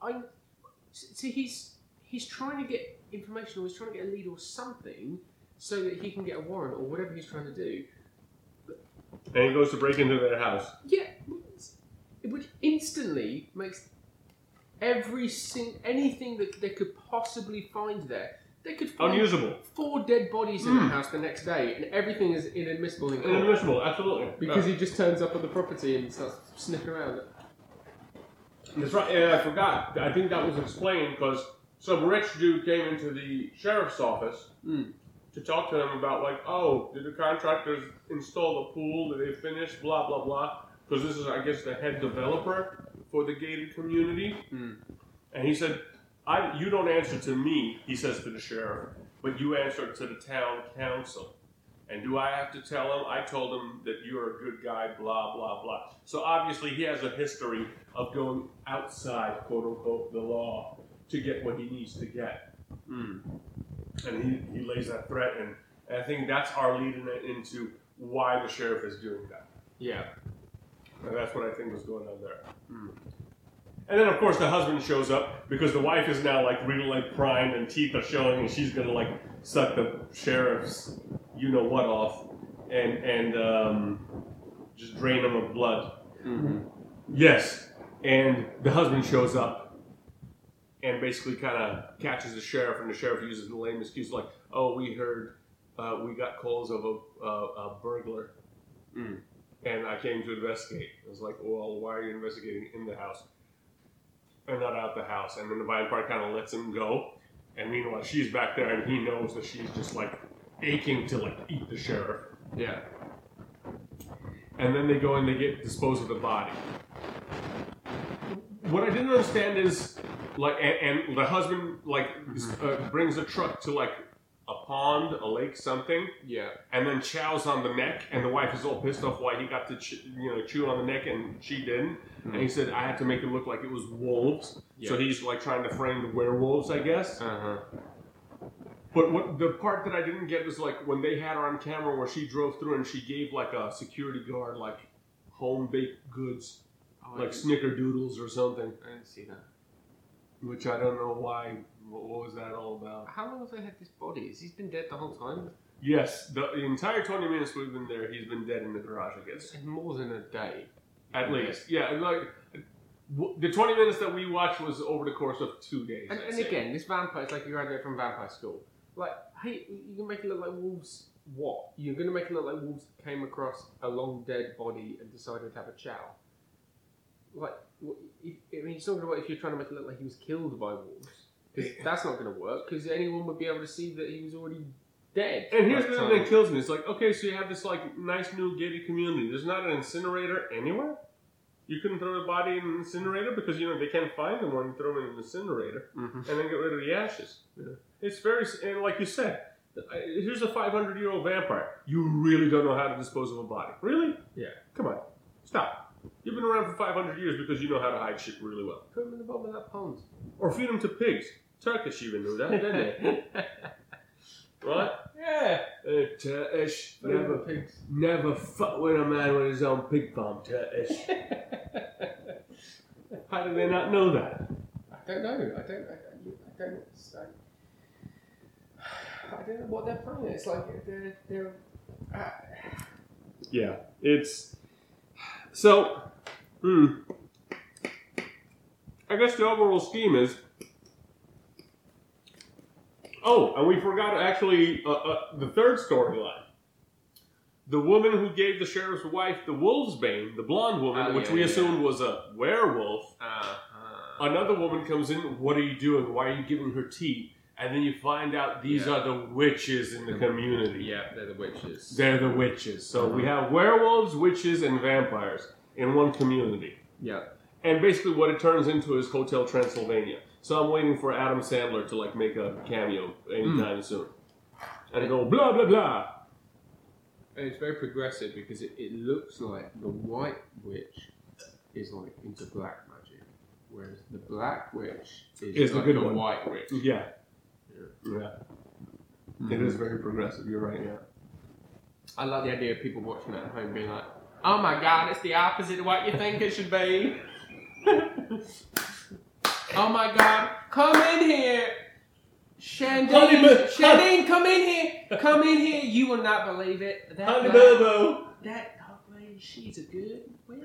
I'm. See, he's he's trying to get information or he's trying to get a lead or something so that he can get a warrant or whatever he's trying to do. And he goes to break into their house. Yeah, which instantly makes every sing anything that they could possibly find there. They could find Unusable. four dead bodies in Mm. the house the next day, and everything is inadmissible in court Inadmissible, absolutely. because he just turns up on the property and starts sniffing around. That's right. Yeah, I forgot. I think that was explained because some rich dude came into the sheriff's office Mm. to talk to him about like, oh, did the contractors install the pool? Did they finish? Blah blah blah. Because this is, I guess, the head developer for the gated community. Mm. And he said, I, "You don't answer to me," he says to the sheriff, "but you answer to the town council." And do I have to tell him? I told him that you're a good guy, blah, blah, blah. So obviously he has a history of going outside, quote unquote, the law to get what he needs to get. Mm. And he, he lays that threat, and, and I think that's our lead in, into why the sheriff is doing that. Yeah. And that's what I think was going on there. Mm. And then, of course, the husband shows up because the wife is now like really like primed and teeth are showing, and she's gonna like suck the sheriff's you know what off and and um, just drain him of blood. Mm-hmm. Yes, and the husband shows up and basically kind of catches the sheriff, and the sheriff uses the lame excuse like, "Oh, we heard, uh, we got calls of a, uh, a burglar, Mm. and I came to investigate." I was like, "Well, why are you investigating in the house and not out of the house?" And then the vampire kind of lets him go, and meanwhile, she's back there, and he knows that she's just like aching to like eat the sheriff. Yeah. and then they go and they get disposed of the body. What I didn't understand is like, and, and the husband like uh, brings a truck to like a pond, a lake, something, Yeah. and then chows on the neck, and the wife is all pissed off why he got to ch- you know chew on the neck and she didn't, and he said I had to make it look like it was wolves, Yeah. so he's like trying to frame the werewolves, I guess. Uh huh. But what the part that I didn't get was like when they had her on camera where she drove through and she gave like a security guard like home baked goods, Oh, like snickerdoodles or something, I didn't see that. which I don't know why. What, what was that all about? How long have they had this body? Has he been dead the whole time? Yes, the, the entire twenty minutes we've been there, he's been dead in the garage. I guess It's more than a day. at least, yeah. Like w- the twenty minutes that we watched was over the course of two days. And, and again, this vampire is like you graduate from vampire school. Like, hey, you can make it look like wolves. What? You're going to make it look like wolves came across a long dead body and decided to have a chow. Like, I mean, it's not about if you're trying to make it look like he was killed by wolves. Because that's not going to work. Because anyone would be able to see that he was already dead. And here's the thing that kills me. It's like, okay, so you have this like nice new gated community. There's not an incinerator anywhere. You couldn't throw the body in an incinerator because you know they can't find the one. throw it in an incinerator Mhm. and then get rid of the ashes. It's very and like you said, here's a 500 year old vampire. You really don't know how to dispose of a body, really? Yeah. Come on, stop. You've been around for 500 years because you know how to hide shit really well. Put him in the bottom of that pond. Or feed them to pigs. Turkish even knew that, didn't they? *laughs* right? yeah. Uh, Turkish. Never pigs. Never fuck with a man with his own pig farm, Turkish. *laughs* How do they not know that? I don't know. I don't. I, don't- I don't. I, *sighs* I don't know what they're playing. It's like they're. they're uh, Yeah, it's so. Hmm. I guess the overall scheme is. Oh, and we forgot actually uh, uh, the third storyline. The woman who gave the sheriff's wife the wolf's bane, the blonde woman, Oh, which yeah, we yeah. assumed was a werewolf, uh, another woman comes in. What are you doing? Why are you giving her tea? And then you find out these Yeah. are the witches in the community. yeah, they're the witches. They're the witches. So we have werewolves, witches, and vampires in one community. yeah. And basically, what it turns into is Hotel Transylvania. So I'm waiting for Adam Sandler to like make a cameo anytime soon, and go blah blah blah. And it's very progressive because it, it looks like the white witch is like into black magic, whereas the black witch is Is the like good the one. white witch. Yeah, yeah. It Mhm. is very progressive. You're right. Yeah. I like the idea of people watching it at home being like, "Oh my god, it's the opposite of what you think it should be." *laughs* oh my god, come in here, Shandine, Shandine, come in here, come in here. You will not believe it. That Honey Bilbo, that dog lady, she's a good witch.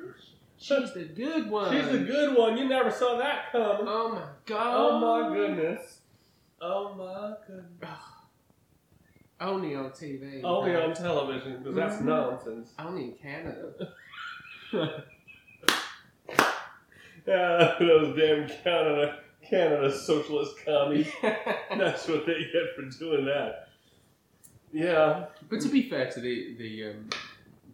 She's the good one. she's the good one. You never saw that coming. Oh my god. Oh my goodness. Oh my goodness. *sighs* Only on TV. Only man. on television because that's Mhm. nonsense. Only in Canada. *laughs* *laughs* Yeah, those damn Canada, Canada socialist commies. *laughs* That's what they get for doing that. Yeah. But to be fair to the the um,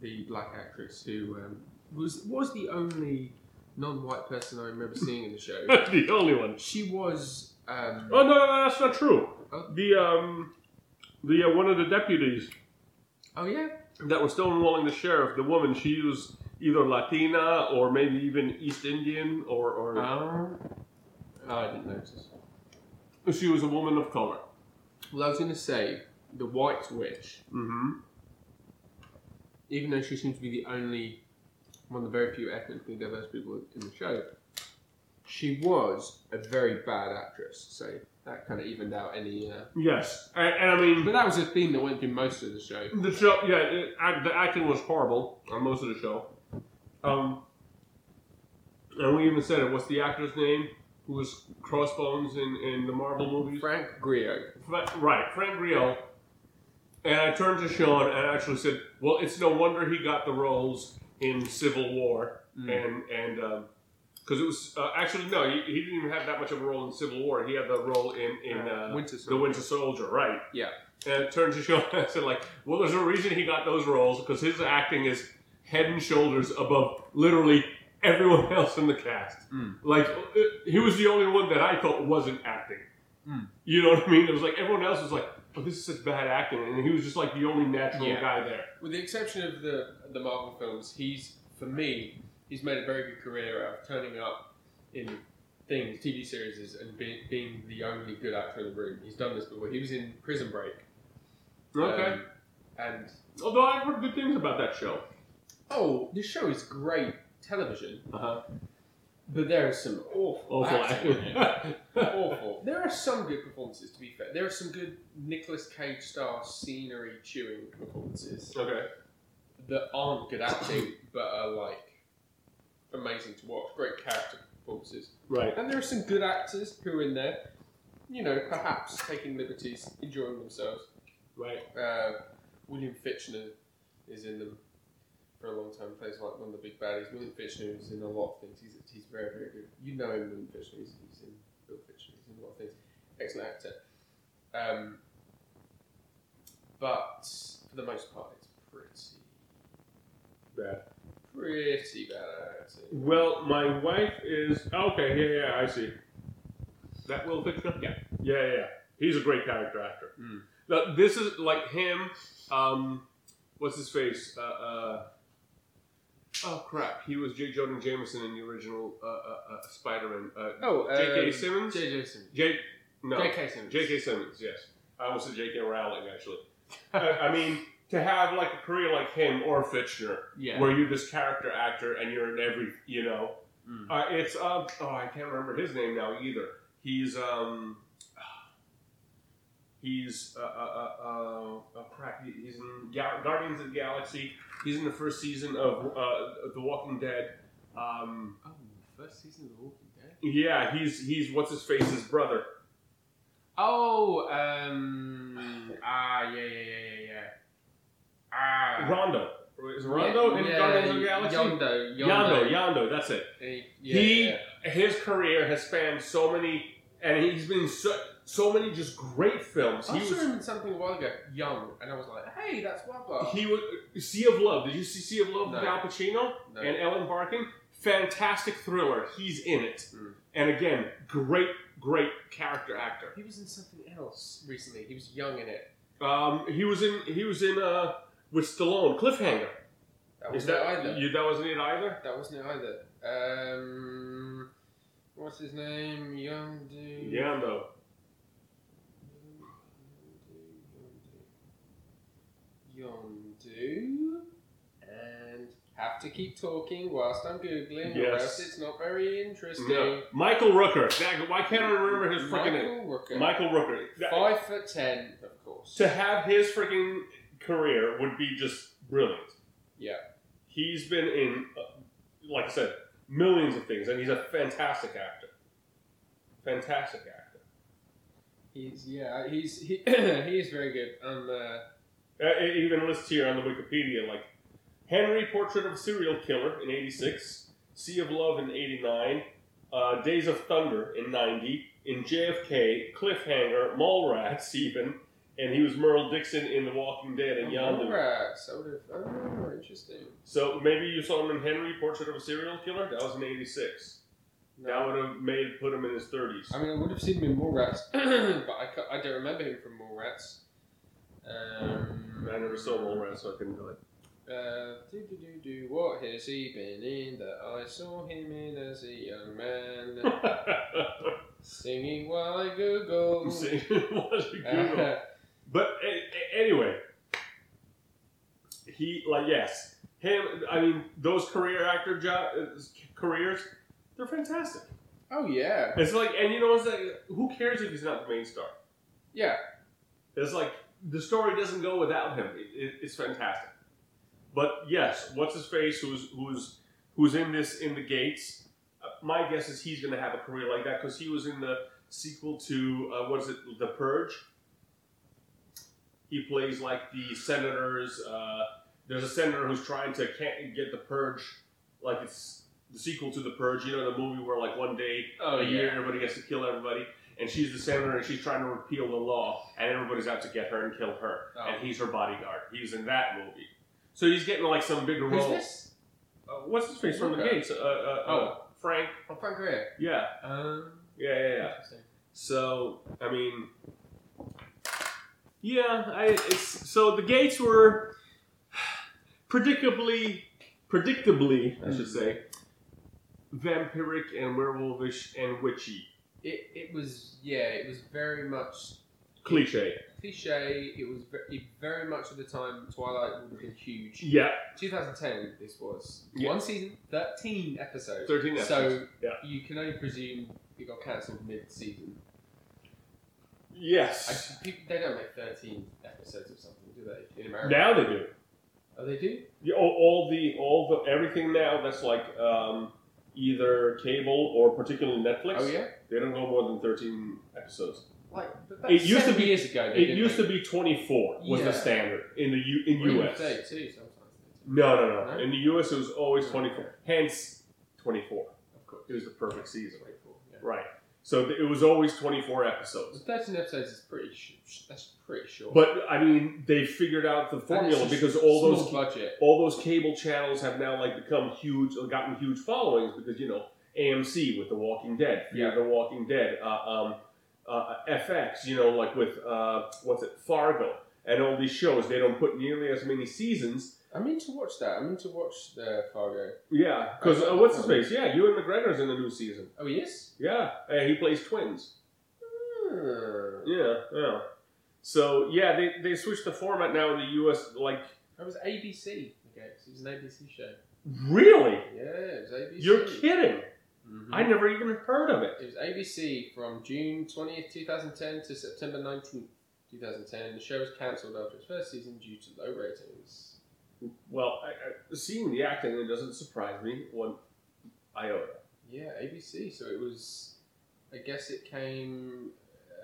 the black actress who um, was was the only non-white person I remember seeing in the show, *laughs* the only one. she was. Um, Oh no, no, no, that's not true. Oh. The um, the uh, one of the deputies oh yeah, that was stonewalling the sheriff, the woman, she was either Latina or maybe even East Indian or or oh, I didn't notice. she was a woman of color. Well, I was going to say the White Witch Mm-hmm. even though she seems to be the only one of the very few ethnically diverse people in the show, she was a very bad actress. So that kind of evened out any. Uh, Yes, and, and I mean but that was a theme that went through most of the show. the show. Yeah, it, the acting was horrible on most of the show. Um, and we even said it. What's the actor's name? Who was Crossbones in, in the Marvel movies? Frank Grillo. Fra- right, Frank Grillo. And I turned to Sean and actually said, "Well, it's no wonder he got the roles in Civil War Mm. and and because it was uh, actually no, he, he didn't even have that much of a role in Civil War. He had the role in in Uh, uh, Winter the Winter Soldier, right? Yeah. And it turned to Sean *laughs* and I said, like, well, there's a reason he got those roles because his acting is head and shoulders above literally everyone *laughs* else in the cast. Mm. Like, uh, he was the only one that I thought wasn't acting. Mm. You know what I mean? It was like everyone else was like, "Oh, this is such bad acting," and he was just like the only natural Yeah. guy there. With the exception of the the Marvel films, he's for me, he's made a very good career out of turning up in things, TV series, and be, being the only good actor in the room. He's done this before. He was in Prison Break. Okay. Um, and Although I've heard good things about that show. Oh, this show is great television, Uh huh. but there is some awful, Awful acting. in acting. *laughs* awful. There are some good performances, to be fair. There are some good Nicolas Cage style scenery chewing performances. okay. that aren't good acting, but are like amazing to watch. Great character performances, Right. and there are some good actors who are in there. You know, perhaps taking liberties, enjoying themselves. Right. Uh, William Fichtner is in them for a long time. Plays like one of the big baddies. William Fichtner is in a lot of things. He's, he's very very good. You know him, William Fichtner. He's, he's in Bill Fichtner. He's in a lot of things. Excellent actor. Um, but for the most part, it's pretty Bad. pretty bad acting. Well, my wife is okay. Yeah, yeah, I see. That Will Fichtner. Yeah. yeah, yeah. yeah. He's a great character actor. Mm. Now, this is like him. Um, what's his face? Uh, uh, oh crap! He was J. Jonah Jameson in the original uh, uh, uh, Spider-Man. Uh, Oh, J.K. um, Simmons. J.J. Simmons. J. No. J.K. Simmons. J.K. Simmons. Yes, I almost said J.K. Rowling. Actually, *laughs* I, I mean to have like a career like him or Fichtner, Yeah. where you're this character actor and you're in every, you know, Mm. uh, it's um, oh I can't remember his name now either. He's um, he's uh, uh, uh, uh, crap. He's in Guardians of the Galaxy. He's in the first season of uh, The Walking Dead. Um, Oh, first season of The Walking Dead. yeah, he's he's what's his face his brother. Oh, um, ah, yeah, yeah, yeah, yeah, yeah. Ah, Rondo. Is Rondo in yeah, Guardians of the Galaxy? Yondo, Yando, Yando, that's it. He, yeah, he yeah. his career has spanned so many, and he's been so, so many just great films. I He was in something a while ago, young, and I was like, hey, that's blah. he was Sea of Love. Did you see Sea of Love with No. Al Pacino No. and Ellen Barkin? Fantastic thriller. He's in it, Mm. and again, great, great character actor. He was in something else recently. He was young in it. Um, he was in he was in uh with Stallone Cliffhanger. That Is wasn't that it either. You, that wasn't it either? That wasn't it either. Um, what's his name? Young dude. Yando. Yondu. And have to keep talking whilst I'm googling, or Yes. else it's not very interesting. No. Michael Rooker. That- why can't I remember his freaking name? Michael Rooker. Michael Rooker. That- Five foot ten, of course. to have his freaking career would be just brilliant. Yeah. He's been in, uh, like I said, millions of things, and he's a fantastic actor. Fantastic actor. He's yeah, he's he, *clears throat* he is very good. Uh, Uh, it even lists here on the Wikipedia like Henry, Portrait of a Serial Killer in '86, Sea of Love in '89, uh, Days of Thunder in '90, in JFK, Cliffhanger, Mallrats even, and he was Merle Dixon in The Walking Dead and Yondu. Mallrats. I would have. Oh, interesting. So maybe you saw him in Henry, Portrait of a Serial Killer. That was in '86. That would have made put him in his 30s. I mean, I would have seen him in Mallrats, *coughs* but I, I don't remember him from Mallrats. Um, I never saw Mallrats, so I couldn't do it. Uh, do do do do. What has he been in that I saw him in as a young man? *laughs* Singing while I Google. See, it was a Google. Uh, But a- a- anyway, he like yes, him. I mean, those career actor job careers, they're fantastic. Oh yeah, It's like, and you know, it's like, who cares if he's not the main star? yeah. It's like the story doesn't go without him. It, it, it's fantastic. But yes, what's his face? Who's who's who's in this in the gates? Uh, my guess is he's going to have a career like that because he was in the sequel to uh, what is it, The Purge. He plays like the senators. Uh, there's a senator who's trying to can't get the Purge, like it's the sequel to The Purge. You know the movie where like one day Oh a year everybody gets to kill everybody, and she's the senator and she's trying to repeal the law, and everybody's out to get her and kill her, Oh. and he's her bodyguard. He's in that movie, so he's getting like some bigger Who's role. this? Uh, what's his face from the Gates? Uh, uh, uh, Oh. Frank. Oh, Frank Greer. Yeah, Um, yeah, yeah, yeah. So I mean, yeah, I it's so the Gates were predictably, predictably, I should say, vampiric and werewolfish and witchy, It, it was yeah. It was very much cliche. cliche. It was ve- it very much at the time Twilight would have been huge. Yeah, 2010. This was Yeah. one season, 13 episodes. 13 So yeah. you can only presume it got cancelled mid-season. yes. I, people, they don't make 13 episodes of something, do they? In America? Now they do. Oh, they do. Yeah, all, all the all the everything now that's like um, either cable or particularly Netflix. Oh yeah. They don't go more than thirteen episodes. Like It used to be- years ago. It didn't used to be twenty four was Yeah. the standard in the U, in Well, US. 32 sometimes. No, no, no, No? In the US, it was always twenty four. Hence, twenty four. Of course. It was the perfect season. 24. Yeah. Right. So it was always twenty four episodes. The 13 episodes is pretty. Sh- that's pretty short. But I mean, they figured out the formula because all those budget. all those cable channels have now like become huge or gotten huge followings because you know AMC with The Walking Dead, Fear Yeah. the Walking Dead, uh, um, uh, FX, you know, like with uh, what's it, Fargo, and all these shows. They don't put nearly as many seasons. I mean to watch that. I mean to watch the Fargo. Yeah, because uh, what's his face? Yeah, Ewan McGregor's in the new season. Oh, he is. Yeah, and he plays twins. Hmm. Yeah, yeah. So yeah, they they switched the format now in the U.S. Like That was ABC. Okay, so it was an ABC show. really? Yeah, it was ABC. You're kidding? Mhm. I never even heard of it. It was ABC from June 20th, 2010 to September 19th, 2010. The show was cancelled after its first season due to low ratings. Well, I, I, seeing the acting, it doesn't surprise me one iota. Yeah, ABC. So it was. I guess it came.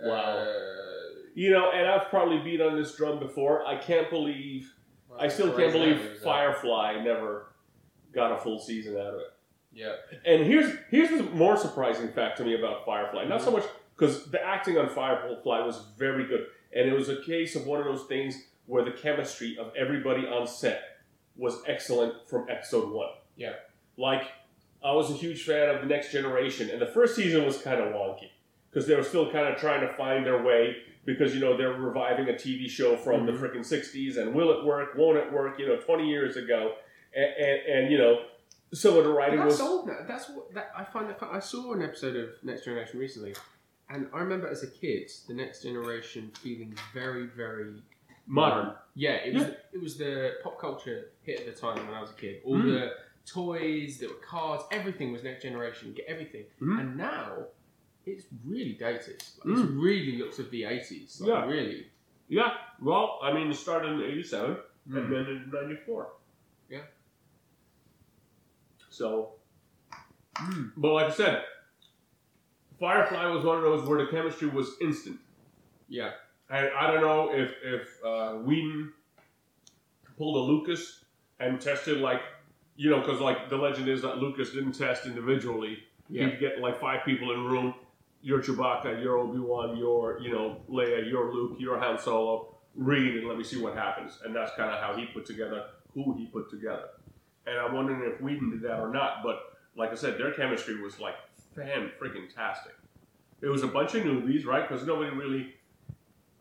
Wow. Uh, You know, and I've probably beat on this drum before. I can't believe, well, I still can't believe. Firefly never got a full season out of it. Yeah. And here's here's the more surprising fact to me about Firefly. Not so much because the acting on Firefly was very good, and it was a case of one of those things where the chemistry of everybody on set was excellent from episode one. Yeah. Like I was a huge fan of the Next Generation, and the first season was kind of wonky because they were still kind of trying to find their way because you know they're reviving a TV show from the Mhm. freaking '60s, and will it work? Won't it work? You know, 20 years ago, and, and, and you know. Some of the writing that's was old now. That's what that I find. That, I saw an episode of Next Generation recently, and I remember as a kid, the Next Generation feeling very, very modern. Yeah, it was. It was the pop culture hit at the time when I was a kid. All Mm. the toys, there were cards, everything was Next Generation. Get everything, Mm. and now it's really dated. Like, Mm. It really looks of the eighties. Like, Yeah. really. Yeah, well, I mean, it started in '87 Mm. and then in '94. Yeah. So, but like I said, Firefly was one of those where the chemistry was instant. Yeah. And I don't know if if uh, Whedon pulled a Lucas and tested like, you know, because like the legend is that Lucas didn't test individually. Yeah. He'd get like five people in a room. You're Chewbacca, you're Obi Wan, you're you know Leia, you're Luke, you're Han Solo. Read and let me see what happens. And that's kind of how he put together who he put together. And I'm wondering if Whedon did that or not. But like I said, their chemistry was like fan freaking tastic. It was a bunch of newbies, right? Because nobody really.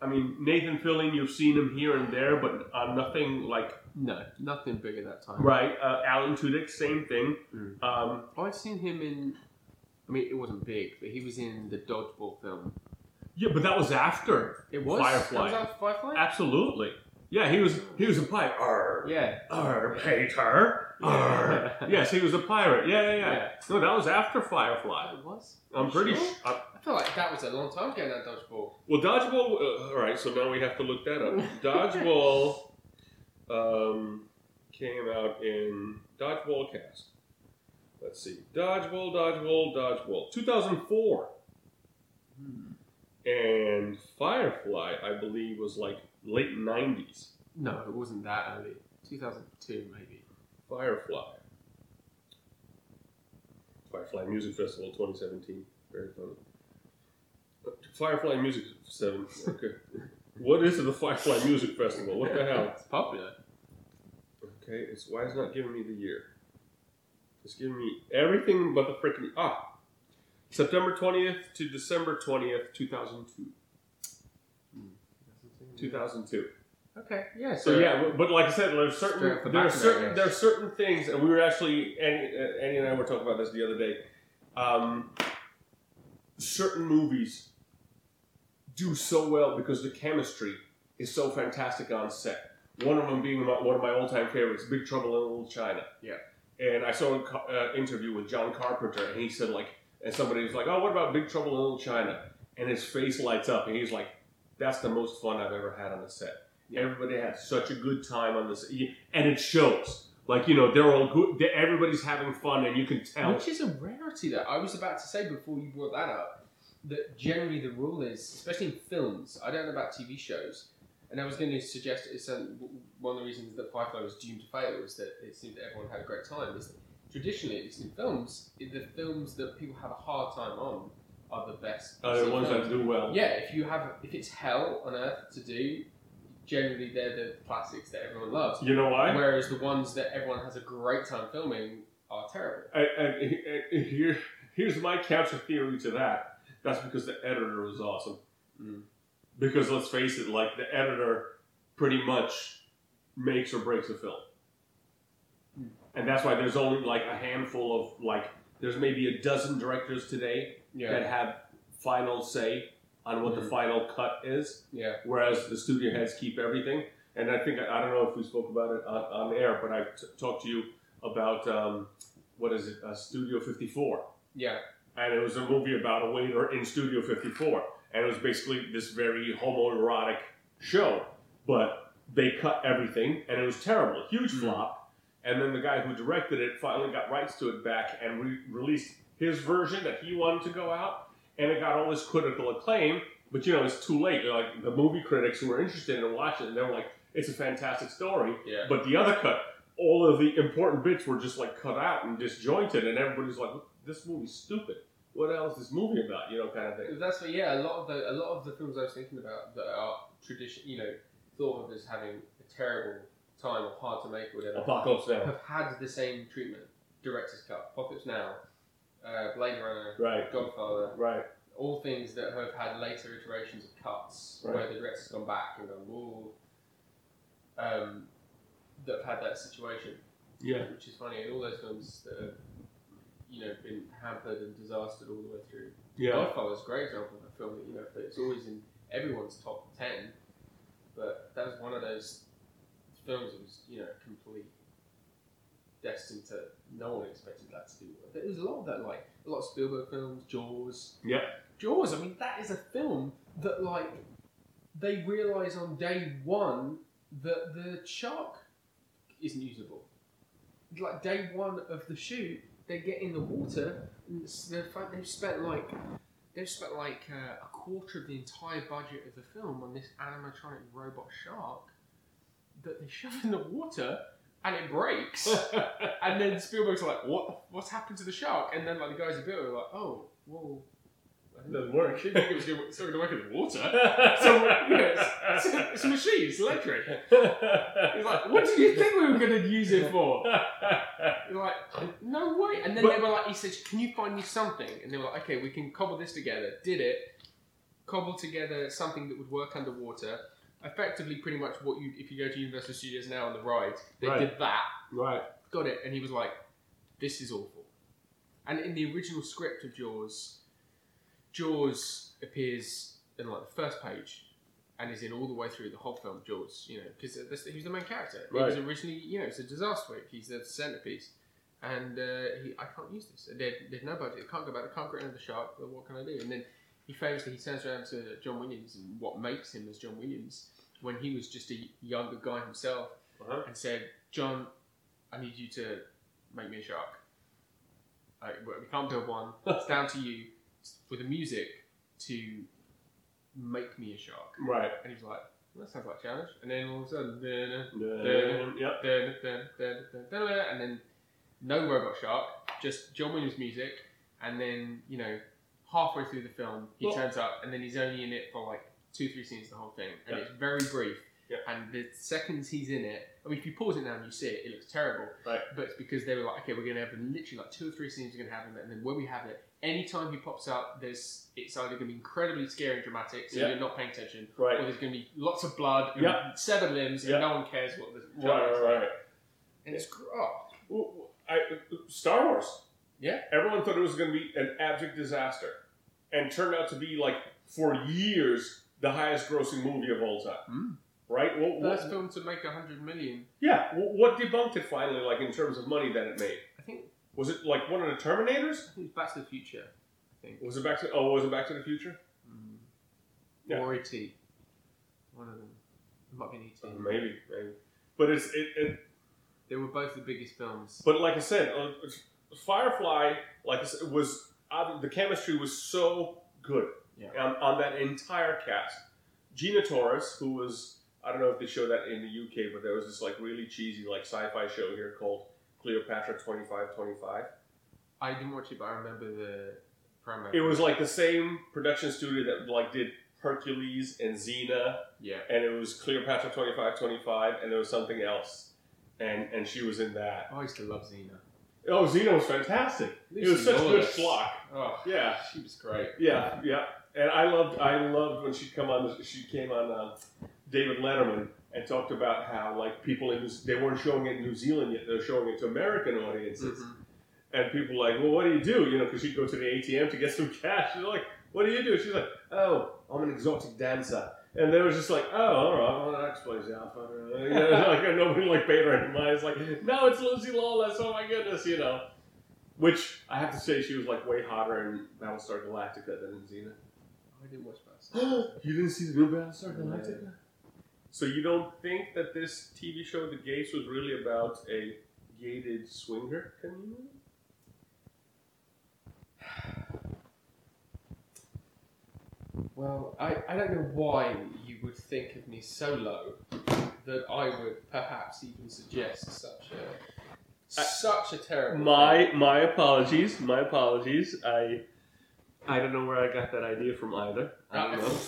I mean, Nathan Fillion, you've seen him here and there, but uh, nothing like No, nothing big at that time. right. Uh, Alan Tudyk, same thing. Mm. Um, I've seen him in. I mean, it wasn't big, but he was in the dodgeball film. yeah, but that was after. It was Firefly. That was after Firefly. Absolutely. Yeah, he was he was a pirate. Arr, Yeah. arr, Peter. Arr. yes, he was a pirate. Yeah, yeah, yeah. Yeah. No, that was after Firefly. It was. I'm pretty. sure? Sh- I, I feel like that was a long time ago. That dodgeball. well, dodgeball. Uh, all right, so now we have to look that up. *laughs* Dodgeball um, came out in Dodgeball Cast. Let's see, Dodgeball, Dodgeball, Dodgeball, 2004, and Firefly, I believe, was like late 90s. No, it wasn't that early. 2002 maybe. Firefly. Firefly Music Festival 2017. Very funny. Firefly Music Seven. Okay. *laughs* what is the Firefly Music Festival? What the hell? It's popular. Okay, it's why it's not giving me the year. It's giving me everything but the freaking ah. September 20th to December 20th, 2002. 2002. Okay. Yeah. So yeah, but- but like I said, there's Straight certain the there are back of that, certain there are certain things, and we were actually Annie, Annie and I were talking about this the other day. Um, certain movies do so well because the chemistry is so fantastic on set. One of them being my, one of my all-time favorites, Big Trouble in Little China. Yeah. And I saw an uh, interview with John Carpenter, and he said like, and somebody was like, "Oh, what about Big Trouble in Little China?" And his face lights up, and he's like, "That's the most fun I've ever had on the set." Everybody had such a good time on this, and it shows. Like you know, they're all good. everybody's having fun, and you can tell. Which is a rarity that I was about to say before you brought that up. That generally the rule is, especially in films, I don't know about TV shows, and I was going to suggest it's um, one of the reasons that Firefly was doomed to fail was that it seemed that everyone had a great time. Is traditionally, at least in films, the films that people have a hard time on are the best. Are the ones that do well. Yeah, if you have, if it's hell on earth to do, generally they're the classics that everyone loves. You know why? Whereas the ones that everyone has a great time filming are terrible. And, and, and here, here's my counter theory to that. That's because the editor was awesome. Mm. Because let's face it, like the editor pretty much makes or breaks a film. Mm. And that's why there's only like a handful of like there's maybe a dozen directors today that have final say on what the Mhm. final cut is, yeah. whereas the studio heads keep everything. And I think I don't know if we spoke about it on, on air, but I t- talked to you about um, what is it, uh, Studio 54 Yeah. and it was a movie about a waiter in Studio 54, and it was basically this very homoerotic show, but they cut everything, and it was terrible, huge Mm. flop. And then the guy who directed it finally got rights to it back and re- released his version that he wanted to go out, and it got all this critical acclaim. But you know, it's too late. Like the movie critics who were interested in watching it, and they were like, "It's a fantastic story." Yeah. But the other cut, all of the important bits were just like cut out and disjointed, and everybody's like, "This movie's stupid. What hell is this movie about?" You know, kind of thing. That's what, yeah. A lot of the a lot of the films I was thinking about that are tradition, you know, thought of as having a terrible time or hard to make or whatever, Apocalypse Now. have had the same treatment. Director's cut, Apocalypse Now, uh, Blade Runner, Right. Godfather, Right. all things that have had later iterations of cuts Right. where the director's gone back and gone, whoa, um, that have had that situation. Yeah. Which is funny, and all those films that have, you know, been hampered and disastered all the way through. Yeah. Godfather's a great example of a film that, you know, it's always in everyone's top 10, but that was one of those films that was, you know, complete destined to, no one expected that to do well. There was a lot of that, like, a lot of Spielberg films, Jaws. Yeah. Jaws, I mean, that is a film that, like, they realise on day one that the shark isn't usable. Like, day one of the shoot, they get in the water, and it's- they've, they've spent, like, they've spent, like, uh, a quarter of the entire budget of the film on this animatronic robot shark that they shove in the water, and it breaks. *laughs* And then Spielberg's like, "What? What's happened to the shark?" And then like the guys at Bill are like, "Oh, well, I didn't, Doesn't work. I didn't think it was going to work in the water." *laughs* So know, it's, it's, it's a machine. It's electric. He's like, "What did you think we were going to use it for?" You're like, "No way!" And then But- they were like, "He says, can you find me something?" And they were like, "Okay, we can cobble this together." Did it? Cobbled together something that would work underwater. Effectively, pretty much what you if you go to Universal Studios now on the ride, they Right. did that right. got it, and he was like, "This is awful." And in the original script of Jaws, Jaws appears in like the first page and is in all the way through the whole film. George, you know, because he's the main character. He was Right. originally, you know, it's a disaster. Week. He's the centerpiece, and uh, he, I can't use this. There, there's no budget. I can't go back. I can't get rid of the shark. But what can I do? And then he famously he turns around to John Williams and what makes him as John Williams when he was just a younger guy himself Uh-huh. and said, John, I need you to make me a shark. Like, we can't build one. *laughs* It's down to you with the music to make me a shark. Right. And he was like, well, that sounds like a challenge. And then all of a sudden, and then no robot shark, just John Williams music. And then, you know, halfway through the film, he Well- turns up and then he's only in it for like two, three scenes the whole thing. And Yeah. it's very brief. Yeah. And the seconds he's in it, I mean, if you pause it now and you see it, it looks terrible. Right. But it's because they were like, okay, we're going to have literally like two or three scenes we're going to have him, and then when we have it, anytime he pops up, there's it's either going to be incredibly scary and dramatic, so Yeah. you're not paying attention, Right. or there's going to be lots of blood, and Yeah. severed limbs, and no one cares what the Right. Right. right. And it's oh, Well, I, Star Wars. Yeah. Everyone thought it was going to be an abject disaster, and turned out to be like for years the highest grossing movie of all time. Mm. Right. Well, what, first film to make a hundred million. yeah. Well, what debunked it finally? Like in terms of money that it made. I think Was it like one of the Terminators? I think it's Back to the Future. I think. Was it Back to? Oh, was it Back to the Future? Mm. Yeah. Or E.T. One of them. It might be an E.T. Uh, maybe, maybe. But it's it, it. They were both the biggest films. But like I said, uh, Firefly, like I said, was uh, the chemistry was so good Yeah. on, on that entire cast. Gina Torres, who was I don't know if they show that in the UK, but there was this like really cheesy like sci-fi show here called Cleopatra twenty five twenty five. I didn't watch it, but I remember the promo. It was like the same production studio that like did Hercules and Xena, yeah. and it was Cleopatra twenty five twenty five, and there was something else, and and she was in that. Oh, I used to love Xena. Oh, Xena was fantastic. It was such a good schlock. Oh, Yeah. she was great. Yeah, yeah. And I loved, I loved when she come on. She came on uh, David Letterman and talked about how like people in they weren't showing it in New Zealand yet; they're showing it to American audiences. Mhm. And people were like, well, what do you do? You know, because she'd go to the ATM to get some *laughs* cash. She's like, what do you do? She's like, oh, I'm an exotic dancer. And they was just like, oh, all right, well, that explains the outfit. *laughs* You know, like, nobody like paid her any money. It's like, no, it's Lucy Lawless. Oh my goodness, you know. Which I have to say, she was like way hotter in Battlestar Galactica than in Xena. I didn't watch that. *gasps* you didn't see the new Battlestar Galactica? So you don't think that this TV show, The Gates, was really about a gated swinger community? *sighs* Well, I, I don't know why you would think of me so low that I would perhaps even suggest such a I- such a terrible. My my apologies. My apologies. I I don't know where I got that idea from either. I don't know.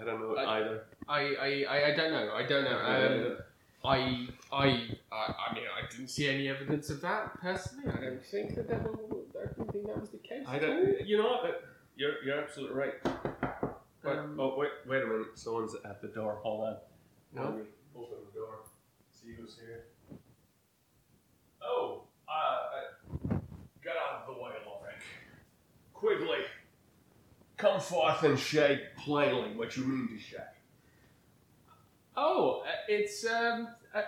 I don't know I- either. I, I, I, don't know. I don't know. Um, I, I, I, I mean, I didn't see any evidence of that personally. I don't think that that was, I don't think that was the case. I don't. You know what? You're you're absolutely right. But Um, oh wait wait a minute. Someone's at the door. Hold on. No? Open the door. See who's here. Oh, uh, uh, get out of the way, Lorik. Quigley, come forth and shake plainly what you mean to shake. Oh, uh, it's um, uh,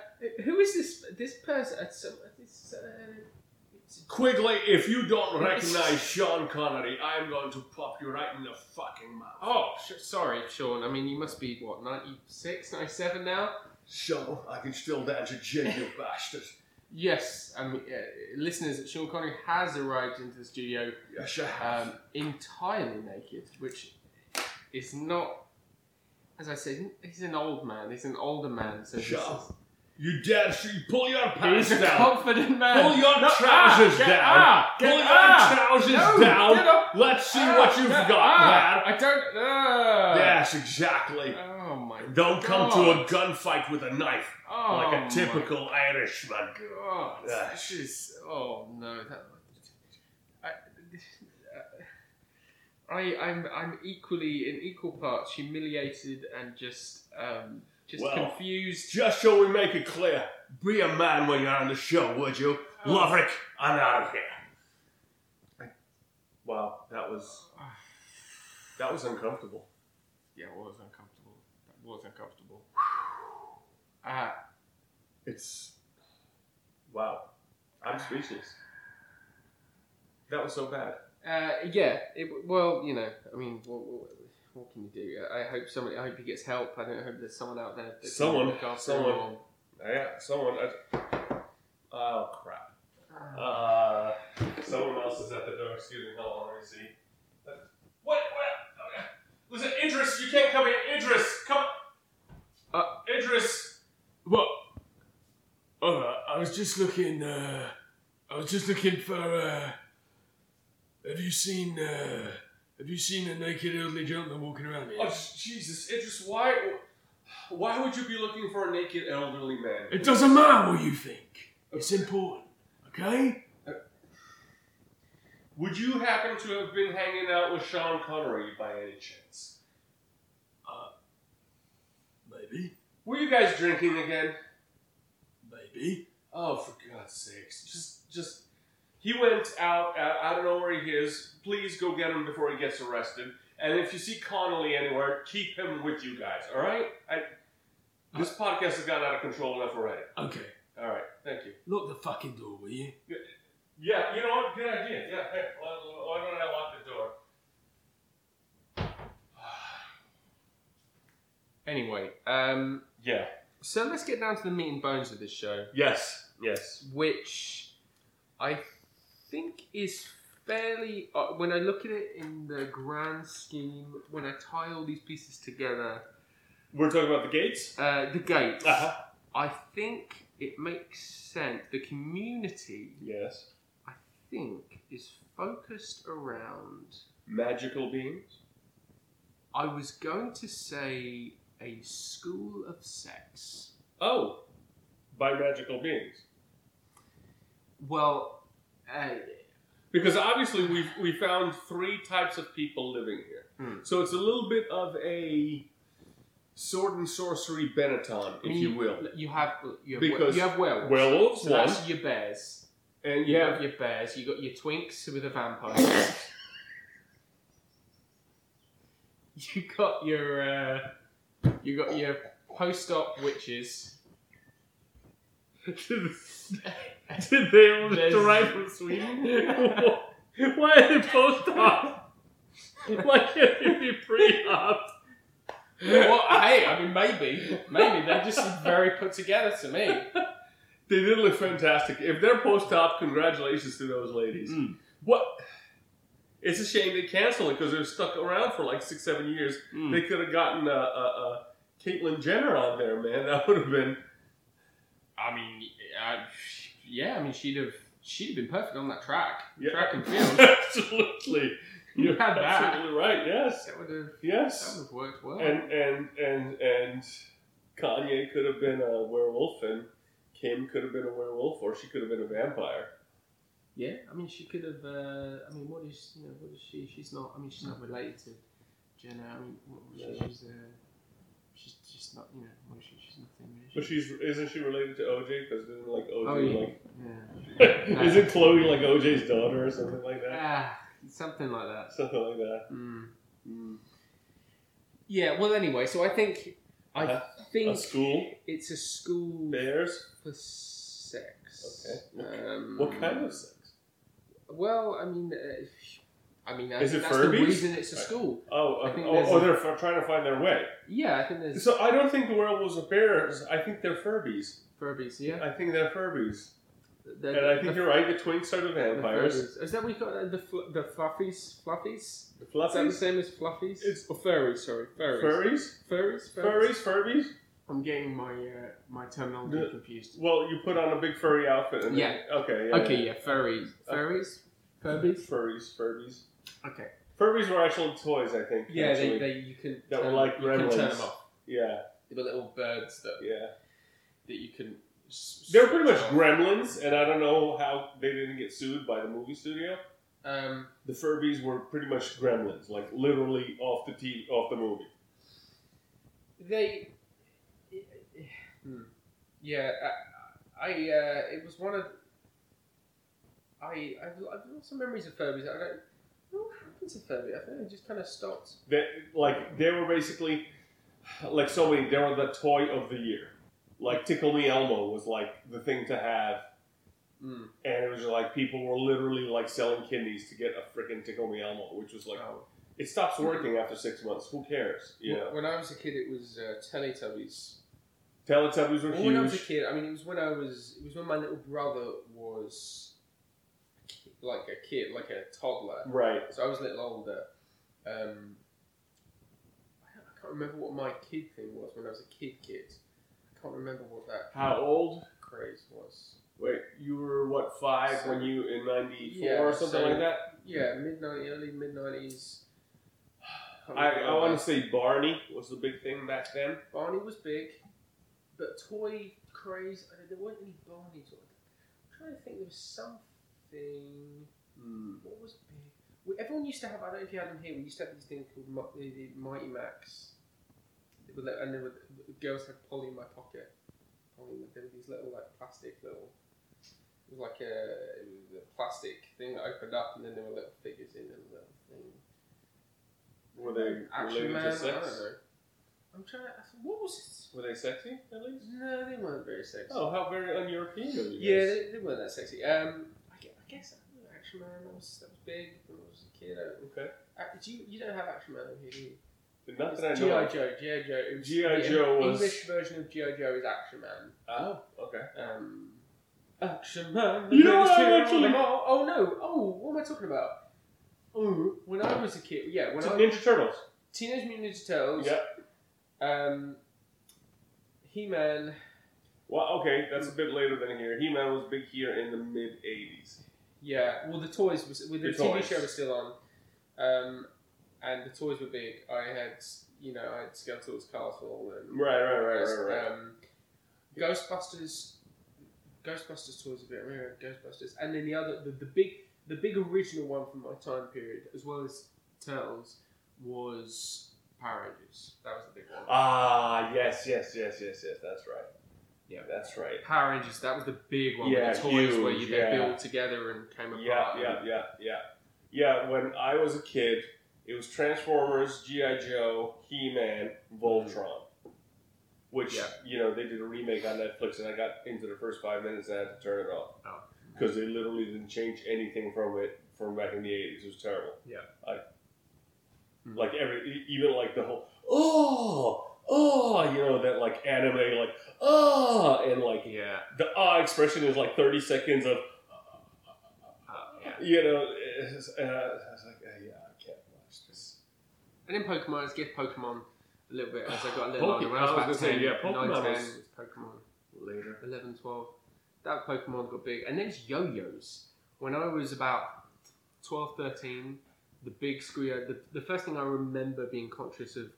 who is this? This person? Uh, some, this, uh, it's, Quigley, if you don't recognize Sean Connery, I'm going to pop you right in the fucking mouth. oh, sh- sorry, Sean. I mean, you must be what 96, 97 now. So I can still dance a jig, *laughs* you bastard. Yes, mean, uh, listeners, Sean Connery has arrived into the studio Yes, um, entirely naked, which is not, as I said, he's an old man. He's an older man, so is- you dare see, pull your pants he's a down. confident man. Pull your No, trousers ah, down. ah, Pull your ah, trousers no, down. Let's see Ah, what you've got ah, there. I don't. Uh, Yes, exactly. My. Don't come to a gunfight with a knife Oh like a typical Irishman. God, this is. Oh no, that. I, I, I'm, I'm equally in equal parts humiliated and just, um, just Well, confused. Just so we make it clear, be a man when you're on the show, would you? Oh. Loverick, I'm out of here. Wow, that was *sighs* that was uncomfortable. Yeah, it was uncomfortable. was uncomfortable. Uh, It's wow. I'm speechless. That was so bad. uh, yeah. It, well, you know, I mean, what, what, what can you do? I hope somebody. I hope he gets help. I don't hope there's someone out there. That can Someone, look after someone. him. Yeah, someone. I, oh crap. Uh, Uh, someone else is at the door. Excuse me. Hold on. Let me see. What? What? Okay. Listen, Idris, you can't come in. Idris, come. Uh, Idris. What? all right. I was just looking. Uh, I was just looking for. Uh, have you seen? Uh, have you seen a naked elderly gentleman walking around here? Oh Jesus, Idris, why? Why would you be looking for a naked elderly man? It doesn't matter what you think. It's important. Okay? Would you happen to have been hanging out with Sean Connery by any chance? Maybe. Were you guys drinking again? Maybe. Oh, for God's sakes! Just, just. He went out. Uh, I don't know where he is. Please go get him before he gets arrested. And if you see Connolly anywhere, keep him with you guys. All right? I, this podcast has gotten out of control enough already. Okay. All right. Thank you. Lock the fucking door, will you? Yeah. You know what? Good idea. Yeah. Hey, why don't I lock the door? *sighs* anyway, um, Yeah. so let's get down to the meat and bones of this show, Yes. Yes. which I think is fairly. Uh, when I look at it in the grand scheme, when I tie all these pieces together, We're talking about the gates. uh, the gates. Uh-huh. I think it makes sense. The community, Yes. I think, is focused around. Magical beings. I was going to say a school of sex. Oh, by magical beings. Well, uh, Because obviously we we found three types of people living here, Hmm. so it's a little bit of a sword and sorcery Benetton, if you will. you have you have, Because you have werewolves. Werewolves, So one, that's your bears. and You you have your bears. You got your twinks with a vampire. *laughs* you got your uh, you got your post-op witches. Did they all There's- derive from Sweden? *laughs* Why are they post op? Why can't they be pre op? well, hey, I mean, maybe, maybe they just seem very put together to me. They did look fantastic. If they're post op, congratulations to those ladies. Mm. What? It's a shame they canceled it because they're stuck around for like six, seven years. Mm. They could have gotten a, a, a Caitlyn Jenner on there, man. *laughs* That would have been. I mean, uh, yeah, I mean, she'd have she'd have been perfect on that track, Yeah. track and *laughs* field. absolutely. You had that. absolutely right. Yes. That would have that would have worked well. And and and and Kanye could have been a werewolf, and Kim could have been a werewolf, or she could have been a vampire. Yeah, I mean, she could have. Uh, I mean, what is you know what is she? She's not. I mean, she's not related to Jenner. I mean, what, No. she's uh, she's just not. You know, what is she? She's nothing. She? But she's isn't she related to OJ? Because isn't like OJ oh yeah, like yeah. *laughs* isn't Khloé like OJ's daughter or something like that? Ah, something like that. Something like that. Mm. Mm. Yeah. Well, anyway, so I think I Uh-huh. think A school, it's a school bears. for sex. Okay. Um, What kind of sex? Well, I mean, uh, I mean, I Is think it that's the reason it's a school. Oh, uh, oh, oh a- they're f- trying to find their way. Yeah, I think there's So I don't think the werewolves are bears. I think they're Furbies. Furbies. Yeah, I think they're Furbies. The- And I think you're right. The twinks are the the vampires. Furbies. Is that we got uh, the fl- the fluffies? Fluffies? The fluffies? Is that the same as fluffies? It's- or furries. Sorry, furries. Furries. Furries. Furries. Furbies. I'm getting my uh, my terminology The- confused. Well, you put on a big furry outfit. And Yeah. Then, okay. Yeah, Okay, yeah, furries. Uh, Furries. Furbies. Furries. Furbies. Okay. Furbies were actual toys, I think. Yeah, they, actually. they you can That were like you can turn gremlins. them off. Yeah. They were little birds that Yeah. that you can. s- They're pretty much gremlins, and I don't know how they didn't get sued by the movie studio. Um, The Furbies were pretty much gremlins, like literally off the TV, off the movie. They, hmm. yeah, I, I uh, it was one of, I, I've, I've lost some memories of Furbies. I don't, know what happened to Furby? I think it just kind of stopped. They, like they were basically like so many. They were the toy of the year. Like Tickle Me Elmo was like the thing to have, Mm. and it was like people were literally like selling kidneys to get a freaking Tickle Me Elmo, which was like Oh. it stops working after six months. Who cares? You know, When I was a kid, it was uh, Teletubbies. Teletubbies were Well, when I was a kid, I mean, it was when I was. It was when my little brother was kid- like a kid, like a toddler. Right. So I was a little older. Um, I can't remember what my kid thing was when I was a kid. Kid. I can't remember what that How old? craze was. Wait, you were what five So- when you in '94 Yeah, or something so- like that? Yeah, mid ninety, early mid nineties. *sighs* I, I want to say Barney was the big thing back then. Barney was big, but toy craze. I don't- There weren't any Barneys. I'm trying to think. There was something. Hmm. What was big? We, everyone used to have. I don't know if you had them here. We used to have these things called the, the Mighty Max. And there were the girls had Polly in my pocket. Polly, there were these little like plastic little. It was like a, it was a plastic thing that opened up, and then there were little figures in a little thing. Were they Action Man? to I don't know. I'm trying. To, what was Were they sexy at least? No, they weren't very sexy. Oh, how very un-European of you Yeah, guys. they, they weren't that sexy. Um, I guess, I guess I Action Man that was that was big when I was a kid. I, Okay. uh, do you, you don't have Action Man here, do you? Not that I know. G.I. Joe. G.I. Joe. It was- G.I. the Joe was- English version of G.I. Joe is Action Man. Oh, okay. Um, Action Man. You know what, actually- them. Oh no! Oh, what am I talking about? Oh, when I was a kid, yeah, when I was Ninja Turtles. Teenage Mutant Ninja Turtles. Yeah. Um, He Man. Well, okay, that's a bit later than here. He-Man was big here in the mid '80s. Yeah, well, the toys was with the, The TV toys. show was still on, um, and the toys were big. I had, you know, I had Skeletor's Castle and Right, right, right, right, right. Um, Ghostbusters, Ghostbusters toys a bit. Remember Ghostbusters, and then the other, the, the big, the big original one from my time period, as well as Turtles, was Power Rangers. That was the big one. Ah, yes, yes, yes, yes, yes. That's right. Yeah. that's right. Power Rangers, that was the big one Yeah, with the toys where you huge, they yeah. built together and came apart. Yeah, yeah, yeah, yeah, yeah. When I was a kid, it was Transformers, GI Joe, He-Man, Voltron, which Yeah. you know they did a remake on Netflix, and I got into the first five minutes and I had to turn it off Oh. because they literally didn't change anything from it from back in the '80s. It was terrible. Yeah. I. like every even like the whole oh oh you know that like anime like oh and like Yeah. the ah expression is like 30 seconds of Uh, you know, it's, uh, I was like, uh, yeah, I can't watch this. And then Pokemon, let's give Pokemon a little bit as I got a little older. When I was I was about gonna say, yeah, Pokemon 9, 10, was Pokemon. Later. 11, 12. That Pokemon got big. And then it's yo-yos. When I was about 12, 13, the big screw the, the first thing I remember being conscious of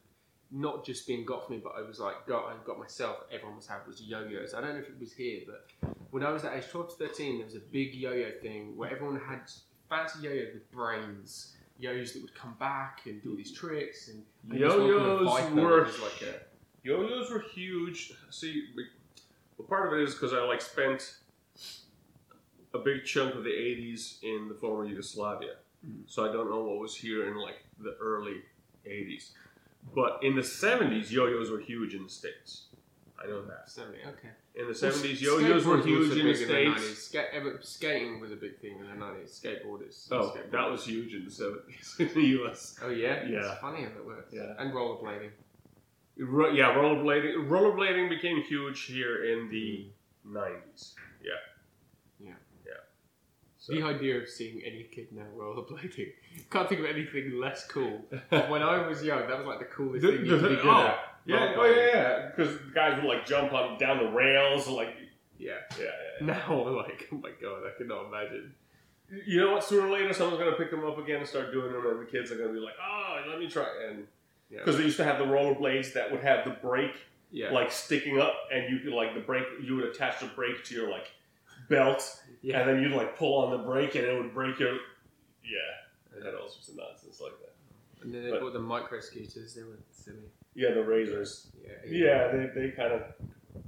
not just being got for me, but I was like, got, I got myself, everyone was having was yo-yos. I don't know if it was here, but when I was that age, 12 to 13, there was a big yo-yo thing where everyone had fancy yo-yos with brains. Yo-yos that would come back and do all these tricks. And and this one kind of Yo-yos were- like a, Yo-yos were huge. See, we, well, part of it is because I like spent a big chunk of the '80s in the former Yugoslavia, So I don't know what was here in like the early '80s. But in the '70s, yo-yos were huge in the states. I know that. Certainly, okay. In the Well, '70s, yo-yos were huge in the states. 90s. Ska- skating was a big thing in the nineties. Skateboarders. Oh, skateboarders. that was huge in the '70s *laughs* in the U.S. Oh yeah, Yeah. It's funny how that works. Yeah. And rollerblading. Ro- yeah, rollerblading. Rollerblading became huge here in the '90s. Yeah. Yeah. Yeah. So, The idea of seeing any kid now rollerblading. *laughs* Can't think of anything less cool. when I was young, that was like the coolest The- thing you could be good oh, at. yeah, oh yeah, yeah. Because guys would like jump on down the rails, like Yeah. yeah, yeah. Now, like, oh my god, I cannot imagine. You know what? Sooner or later, someone's gonna pick them up again and start doing them, and the kids are gonna be like, "Oh, let me try." And Yeah. because they used to have the rollerblades that would have the brake Yeah. like sticking up, and you could like the brake. You would attach the brake to your like belt, yeah. and then you'd like pull on the brake, and it would break your. Yeah, it had all sorts of nonsense like that. And then they but- bought the micro scooters. They were silly. Yeah, the razors. Yeah. Yeah, they, they kind of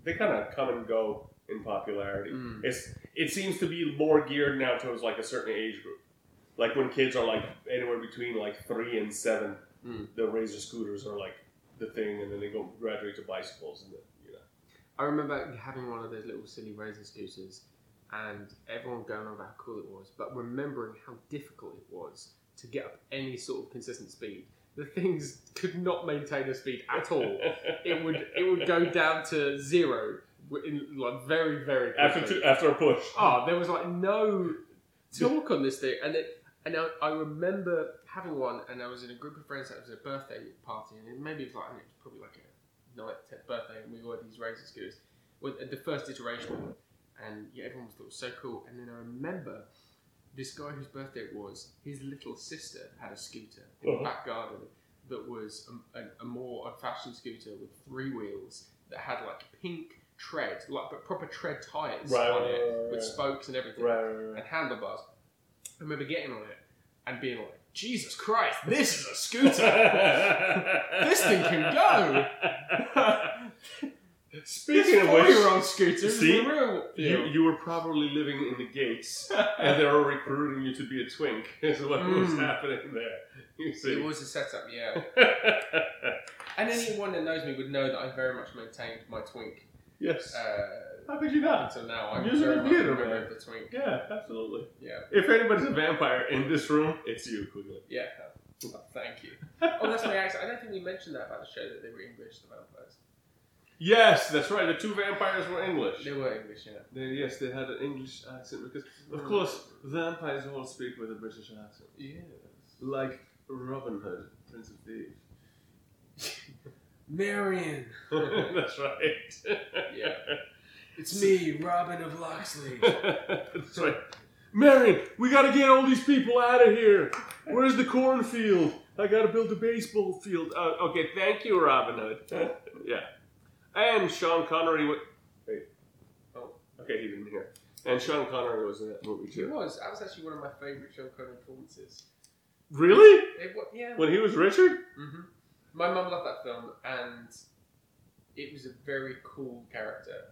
they kind of come and go in popularity. Mm. It's it seems to be more geared now towards like a certain age group. Like when kids are like anywhere between like three and seven, Mm. the razor scooters are like the thing, and then they go graduate to bicycles, and then, you know. I remember having one of those little silly razor scooters, and everyone going on about how cool it was, but remembering how difficult it was to get up any sort of consistent speed. The things could not maintain a speed at all. *laughs* It would it would go down to zero in like very very quickly. after two, after a push. Oh, there was like no talk on this thing, and it, and I, I remember having one, and I was in a group of friends that was a birthday party, and it, maybe it was like it was probably like a ninth, tenth birthday, and we all had these razor scooters, with the first iteration and yeah, everyone thought it was so cool, and then I remember this guy whose birthday it was, his little sister had a scooter in Uh-huh. the back garden that was a, a, a more old-fashioned scooter with three wheels that had like pink tread, like but proper tread tires Right, on it right, with right. spokes and everything and handlebars. I remember getting on it and being like, Jesus Christ, this is a scooter. *laughs* this thing can go. *laughs* Speaking of four which, year old scooters, see? the you, deal. you were probably living in the gates, and they were recruiting you to be a twink. *laughs* Is what was Mm. happening there. You see. It was a setup, yeah. *laughs* And anyone that knows me would know that I very much maintained my twink yes. uh, How could you not? until now. I'm Musical very theatre, a member man. of the twink. Yeah, absolutely. Yeah, If anybody's a vampire in this room, it's you, Quigley. yeah. Oh, thank you. Oh, that's my accent. I don't think we mentioned that about the show that they were English, the vampires. Yes, that's right. The two vampires were English. They were English, yeah. They, yes, they had an English accent because, of Mm. course, vampires all speak with a British accent, Yes. like Robin Hood, Prince of Thieves. *laughs* Marion. *laughs* that's right. *laughs* Yeah. It's me, Robin of Locksley. that's right. Marion, we gotta get all these people out of here. Where's the cornfield? I gotta build a baseball field. Uh, okay, thank you, Robin Hood. yeah. And Sean Connery. Wa- Wait. Oh, okay, he didn't hear. And Sean Connery was in that movie too. It too. was. That was actually one of my favourite Sean Connery performances. Really? It yeah. When he was Richard? hmm My mum loved that film, and it was a very cool character.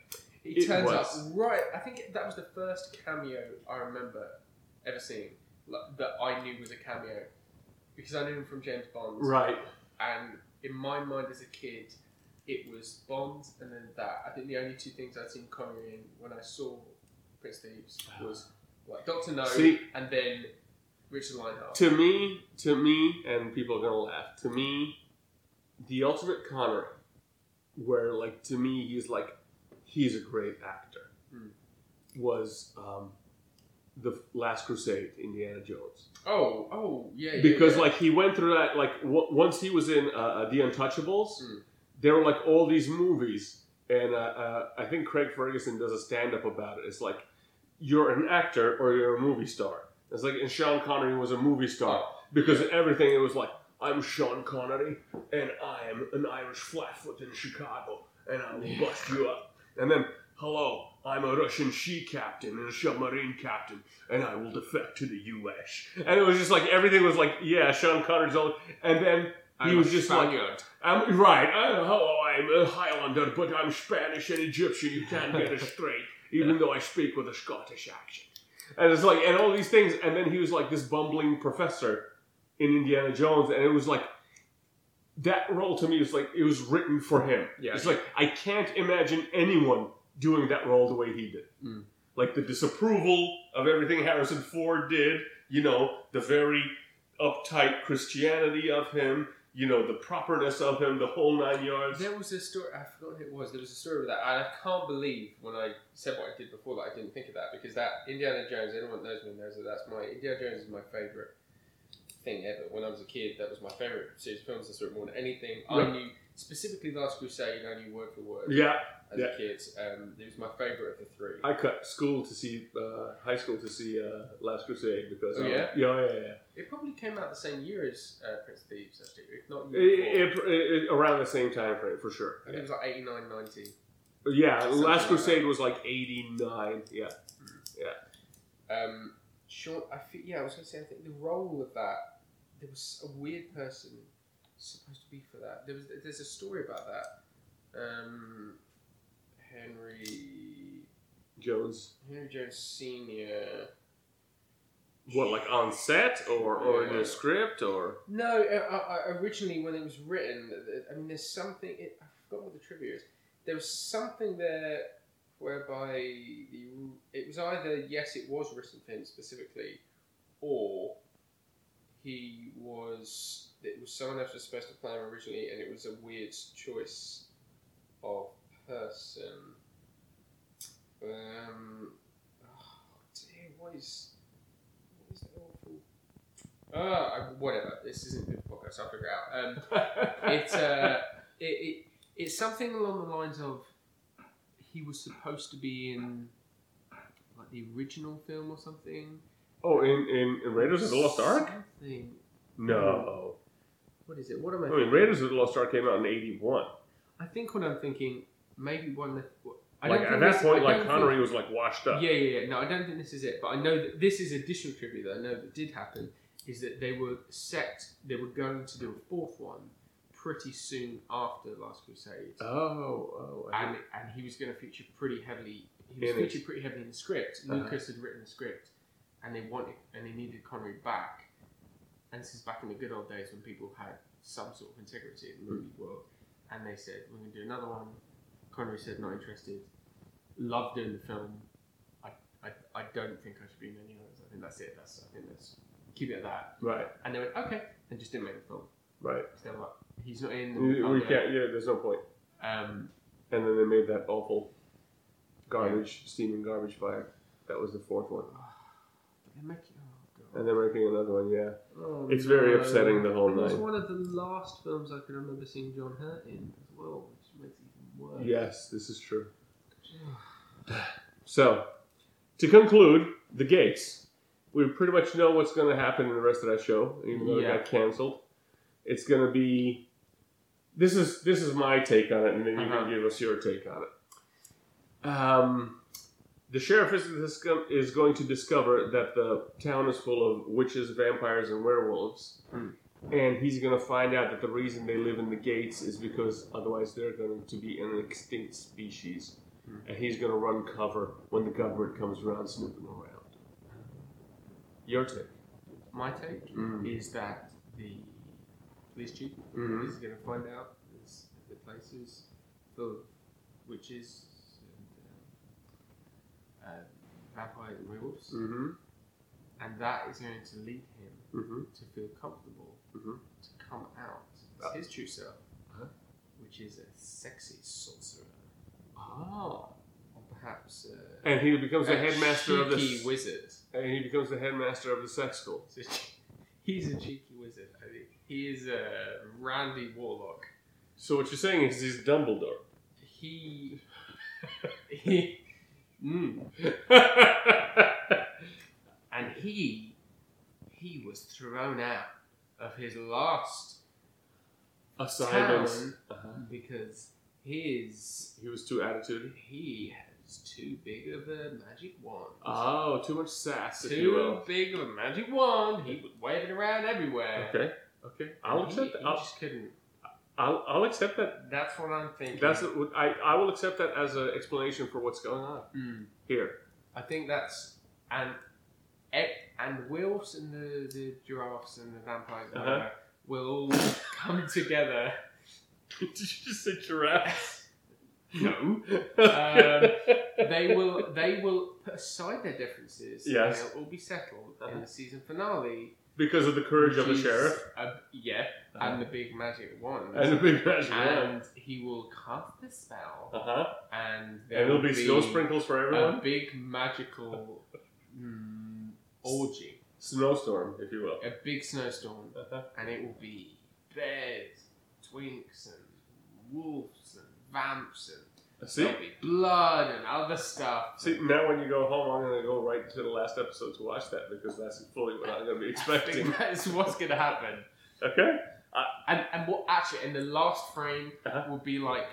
He It turns was. up right. I think that was the first cameo I remember ever seeing like, that I knew was a cameo because I knew him from James Bond. Right. And in my mind as a kid, it was Bond and then that. I think the only two things I'd seen Connery in when I saw Prince Thieves was like Doctor No See- and then Richard Lionheart. To me, to me, and people are gonna laugh. To me, the ultimate Connery, where like to me he's like he's a great actor, Hmm. was um, the Last Crusade, Indiana Jones, Oh, oh, yeah. yeah, because yeah. like he went through that like w- once he was in uh, uh, The Untouchables, Hmm. There were like all these movies, and uh, uh, I think Craig Ferguson does a stand up about it. It's like you're an actor or you're a movie star. It's like and Sean Connery was a movie star because everything it was like I'm Sean Connery and I am an Irish flatfoot in Chicago and I will bust you up. And then hello, I'm a Russian she captain and a submarine captain and I will defect to the U.S. And it was just like everything was like yeah, Sean Connery's all. And then he I'm was just like Spaniard. I'm right. Uh, hello, I'm a Highlander, but I'm Spanish and Egyptian. You can't get it straight, *laughs* even though I speak with a Scottish accent. And it's like, and all these things. And then he was like this bumbling professor in Indiana Jones, and it was like that role to me was like it was written for him. Yeah. It's like I can't imagine anyone doing that role the way he did. Mm. Like the disapproval of everything Harrison Ford did. You know, the very uptight Christianity of him. You know, the properness of him, the whole nine yards. There was a story. I forgot who it was. There was a story with that, and I can't believe when I said what I did before that I didn't think of that because that Indiana Jones. Anyone that knows me knows that that's my Indiana Jones is my favorite thing ever. When I was a kid, that was my favorite series of films. I saw it more than anything. I Right. knew specifically Last Crusade. I knew word for word Yeah, as yeah. a kid. Um, it was my favorite of the three. I cut school to see uh, high school to see uh, Last Crusade because Oh, um, yeah? yeah, yeah, yeah. It probably came out the same year as uh, Prince of Thieves, actually, if not It, it, it- around the same time frame for sure. I think it was like 89, 90. Yeah, Last like Crusade was like eighty nine. Yeah, Yeah. Um, Sean, I think yeah, I was gonna say I think the role of that there was a weird person supposed to be for that. There was there's a story about that. Um, Henry Jones. Henry Jones Senior. What, like on set or, or in Yeah. a script or? No, uh, uh, originally when it was written, uh, I mean, there's something. It, I forgot what the trivia is. There was something there whereby the it was either yes, it was written for him specifically, or he was it was someone else was supposed to play him originally, and it was a weird choice of person. Um, oh, dear, what is what is that awful? Uh, whatever. This isn't good podcast. I'll figure it out. Um, it's uh, *laughs* it, it it's something along the lines of he was supposed to be in like the original film or something. oh, in, in, in Raiders of the Lost Ark? Something. No. What is it? What am I? I mean. Raiders of the Lost Ark came out in 81. I think what I'm thinking, maybe one. That, I Like, don't at that point, like, Connery think- was, like, washed up. Yeah, yeah, yeah. No, I don't think this is it. But I know that this is additional trivia that I know that did happen. Is that they were set? They were going to do a fourth one pretty soon after the Last Crusade. Oh, oh. And, and he was going to feature pretty heavily. He was featured pretty heavily in the script. Uh-huh. Lucas had written the script, and they wanted and they needed Connery back. And this is back in the good old days when people had some sort of integrity in the movie world. And they said, "We're going to do another one." Connery said, "Not interested." Loved doing the film. I, I, I don't think I should be in any others. I think that's it. That's I think that's keep it at that. Right, And they went, "Okay," and just didn't make the film. right. So they were like, he's not in. We, we can't, yeah, there's no point. Um, And then they made that awful garbage, steaming garbage fire. That was the fourth one. they're making. God. And they're making another one, yeah. Oh, It's very no. upsetting, the whole It was night. one of the last films I can remember seeing John Hurt in as well, which makes it even worse. Yes, this is true. So, to conclude, the gates. We pretty much know what's going to happen in the rest of that show, even though Yeah. it got canceled. It's going to be. This is this is my take on it, and then you Uh-huh. can give us your take on it. Um, the sheriff is, is going to discover that the town is full of witches, vampires, and werewolves. Hmm. And he's going to find out that the reason they live in the gates is because otherwise they're going to be an extinct species. Hmm. And he's going to run cover when the government comes around snooping around. Your take. My take Mm. is that the police chief Mhm. is going to find out this, the place is full of witches uh, vampires and werewolves, Mm-hmm. and that is going to lead him Mm-hmm. to feel comfortable Mhm. to come out as his true self, uh-huh. which is a sexy sorcerer, Oh. or perhaps uh, And he becomes the headmaster of the. wizard. And he becomes the headmaster of the sex school. So *laughs* He's a cheeky wizard. I think he is a Randy Warlock. So what you're saying is he's Dumbledore. He *laughs* he mm, *laughs* and he he was thrown out of his last town Uh-huh. because his He was too attitude. he has too big of a magic wand. Oh, too much sass, too big of a magic wand. He was waving around everywhere. Okay. Okay. I'll accept he, that. he just couldn't. I'll, I'll accept that. That's what I'm thinking. That's I, I will accept that as an explanation for what's going on Mm. here. I think that's and e- and wolves and the, the giraffes and the vampires Uh-huh. whatever will all *laughs* come together. *laughs* Did you just say giraffe? *laughs* No, Um, they will they will put aside their differences. Yes. and they'll all be settled in Uh-huh. the season finale. because of the courage of the sheriff a- yeah, and the big magic wand. and the big magic wand. And he will cast the spell, Uh huh. and And there there'll will be snow sprinkles for everyone. a big magical mm, orgy, Snowstorm, if you will. a big snowstorm, Uh-huh. and it will be bears, twinks, and wolves, and vamps, and See, there'll be blood and other stuff. see. Now, when you go home, I'm gonna go right to the last episode to watch that because that's fully what I'm gonna be *laughs* I expecting. think that's what's going to happen. Okay. And and what actually in the last frame Uh-huh. will be like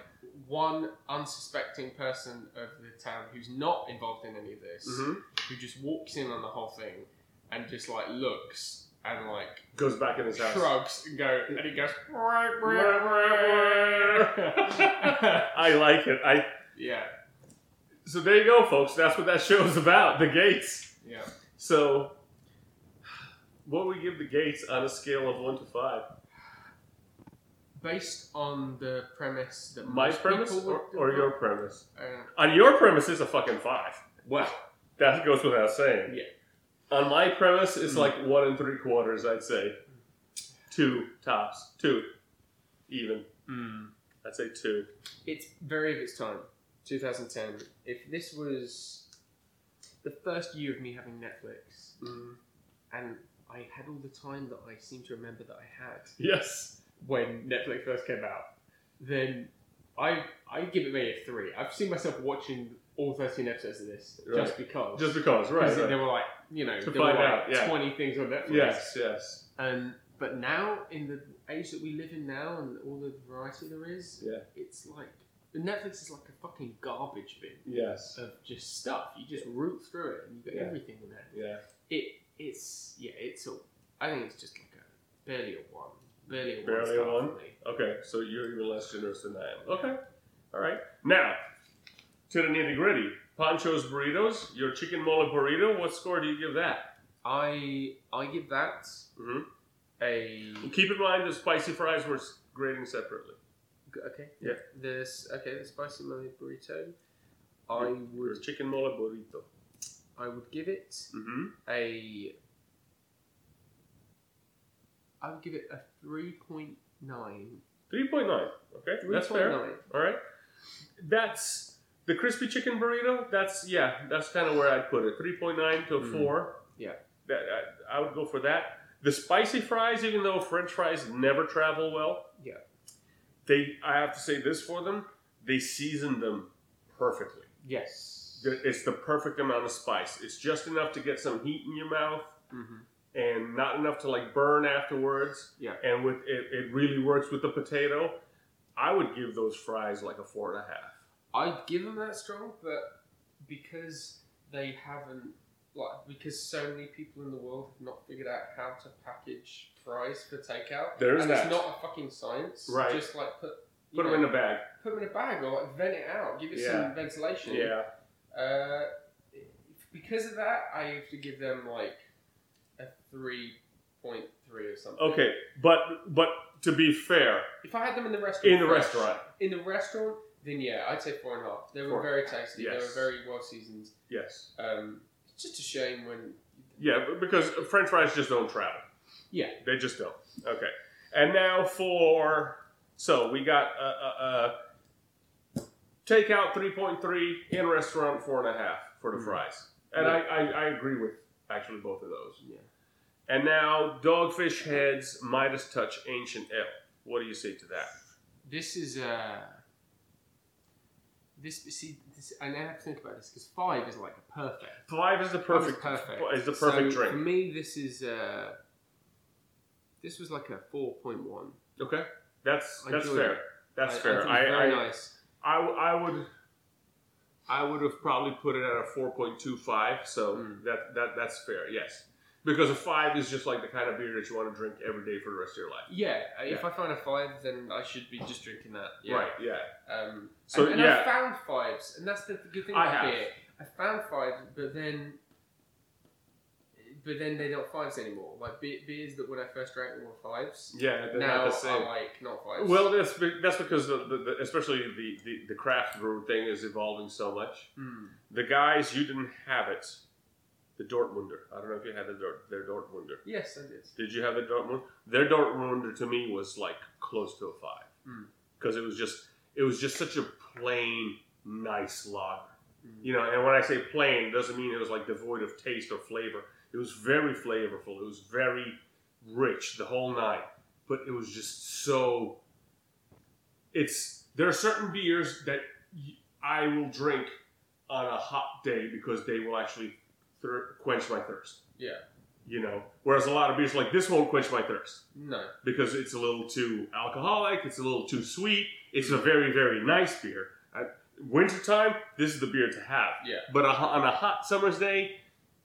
one unsuspecting person of the town who's not involved in any of this, hmm who just walks in on the whole thing and just like looks and like Goes back in his house. shrugs and go and he goes *laughs* I like it. I. yeah So there you go, folks. That's what that show is about. The gates. yeah So what would we give the gates on a scale of one to five? Based on the premise that My premise or, or your premise? uh, On your premise, it's a fucking five. well, That goes without saying. Yeah. On my premise, it's Mm. like one and three quarters. I'd say two tops, two, even. I'd say two. it's very of its time. 2010. If this was the first year of me having Netflix, Mm. and I had all the time that I seem to remember that I had Yes. When Netflix first came out, then I I give it maybe a three. I've seen myself watching all 13 episodes of this Right. just because. Just because, right? Right. There were like, you know, To there were like out, yeah. 20 things on Netflix. Yes, yes. And but now, in the age that we live in now, and all the variety there is, Yeah. it's like Netflix is like a fucking garbage bin Yes. of just stuff. You just root through it, and you get Yeah. everything in there. Yeah. It it's yeah, it's a. I think it's just like a barely a one, barely a Barely a one. Okay, so you're even less generous than I am. Okay. All right. Now, to the nitty gritty. Pancho's burritos, your chicken mole burrito. What score do you give that? I I give that hmm a Keep in mind the spicy fries were grading separately. okay. Yeah. This okay. The spicy mole burrito. I Your would chicken mole burrito. I would give it Mm-hmm. a. I would give it a three point nine. 3.9. Okay, that's fair. All right. That's the crispy chicken burrito. That's yeah. That's kind of where I'd put it. 3.9 to Mm. four. Yeah. That I, I would go for that. The spicy fries, even though French fries never travel well. Yeah. They, I have to say this for them. They season them perfectly. Yes. It's the perfect amount of spice. It's just enough to get some heat in your mouth hmm and not enough to like burn afterwards. Yeah. And with it, it really works with the potato. I would give those fries like a four and a half. I'd give them that strong, but because they haven't, like, because so many people in the world have not figured out how to package fries for takeout. There's and that. it's not a fucking science. Right. Just like put Put them in a bag. put them in a bag or like vent it out, give it Yeah. some ventilation. Yeah. Uh, because of that, I have to give them like three point three or something. Okay, but but to be fair, If I had them in the restaurant, in the fresh, restaurant, in the restaurant, then yeah, I'd say four and a half. They were Four. very tasty. They were very well seasoned. yes, Um, it's just a shame when yeah, because French fries just don't travel. Yeah. they just don't. Okay, and now for so we got a. uh, uh, takeout three point three in restaurant four and a half for the Mhm. fries, and Yeah. I, I I agree with actually both of those. Yeah. And now Dogfish Head's Midas touch ancient ale. What do you say to that? this is uh this see this, I now have to think about this because five is like a perfect. Five is the Five is perfect perfect. is the perfect so drink. For me, this is uh this was like a four point one. Okay, that's I that's fair. it. That's I, fair. I, I, it's very I, nice. I, I would I would have probably put it at a four point two five. So Mm. that that that's fair. Yes, because a five is just like the kind of beer that you want to drink every day for the rest of your life. Yeah, uh, if I find a five, then I should be just drinking that. Yeah. Right. Yeah. Um, So, and, and yeah. I found fives, and that's the good thing about beer. I found fives, but then, but then they're not fives anymore. Like be- beers that when I first drank were fives. Yeah. They're now not the same. are like not fives. Well, that's that's because the, the, the especially the, the the craft brew thing is evolving so much. Hmm. The guys, you didn't have it. The Dortmunder. I don't know if you had the Dort, their Dortmunder. yes, I did. Did you have the Dortmund? Their Dortmunder to me was like close to a five Mm. because it was just it was just such a plain, nice lager. Mm. You know, and when I say plain, doesn't mean it was like devoid of taste or flavor. It was very flavorful. It was very rich, the whole night, But it was just so. It's there are certain beers that y- I will drink on a hot day because they will actually thir- quench my thirst. Yeah. You know, whereas a lot of beers like this won't quench my thirst No. because it's a little too alcoholic, it's a little too sweet. It's a very, very nice beer. At wintertime, this is the beer to have. Yeah. But a, on a hot summer's day,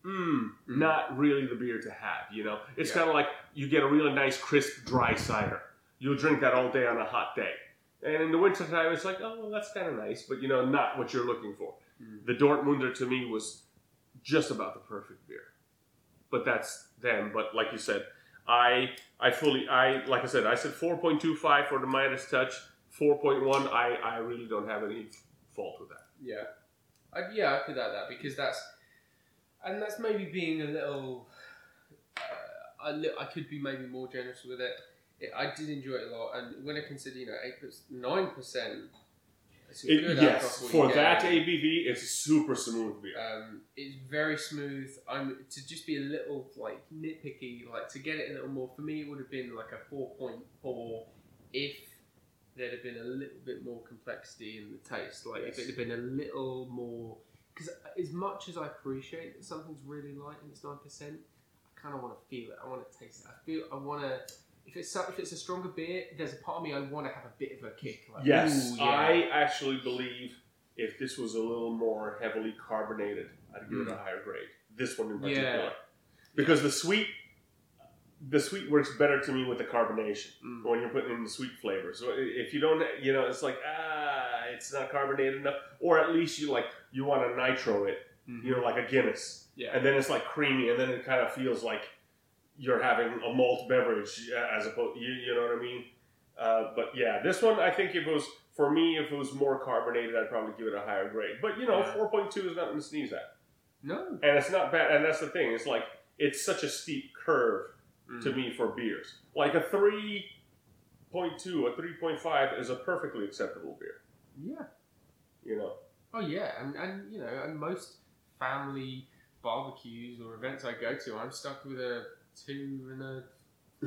mm, Mm. not really the beer to have. You know, it's Yeah. kind of like you get a really nice, crisp, dry cider. You'll drink that all day on a hot day. And in the wintertime, it's like, oh, well, that's kind of nice, but you know, not what you're looking for. Mm. The Dortmunder to me was just about the perfect beer. but that's them. But like you said, I I fully I like I said I said 4.25 for the Midas Touch. 4.1. I I really don't have any fault with that. Yeah, I, yeah, I could add that because that's and that's maybe being a little. Uh, a li- I could be maybe more generous with it. it. I did enjoy it a lot, and when I consider you know eight nine percent, it's a It- good yes, for that get. ABV, it's super smooth beer. Um, it's very smooth. I'm to just be a little like nitpicky, like to get it a little more. For me, it would have been like a four point four if there'd have been a little bit more complexity in the taste. Like if it had been a little more, because as much as I appreciate that something's really light and it's nine percent, I kind of want to feel it. I want to taste it. I feel. I want to. If it's so- if it's a stronger beer, there's a part of me I want to have a bit of a kick. Like, Yes, ooh, yeah. I actually believe if this was a little more heavily carbonated, I'd give it a Mm. higher grade. This one in Yeah. particular, because the sweet, the sweet works better to me with the carbonation Mm. when you're putting in the sweet flavor. So if you don't, you know, it's like ah, it's not carbonated enough, or at least you like you want to nitro it, Mhm. you know, like a Guinness, yeah. and then it's like creamy, and then it kind of feels like you're having a malt beverage as opposed, you, you know what I mean? Uh, but yeah, this one I think if it was for me, if it was more carbonated, I'd probably give it a higher grade. But you know, Yeah. four point two is nothing to sneeze at, No. and it's not bad. And that's the thing; it's like it's such a steep curve to Mm. me for beers. Like a three point two, a three point five is a perfectly acceptable beer. Yeah. You know, Oh yeah, and, and you know, and most family barbecues or events I go to, I'm stuck with a two and a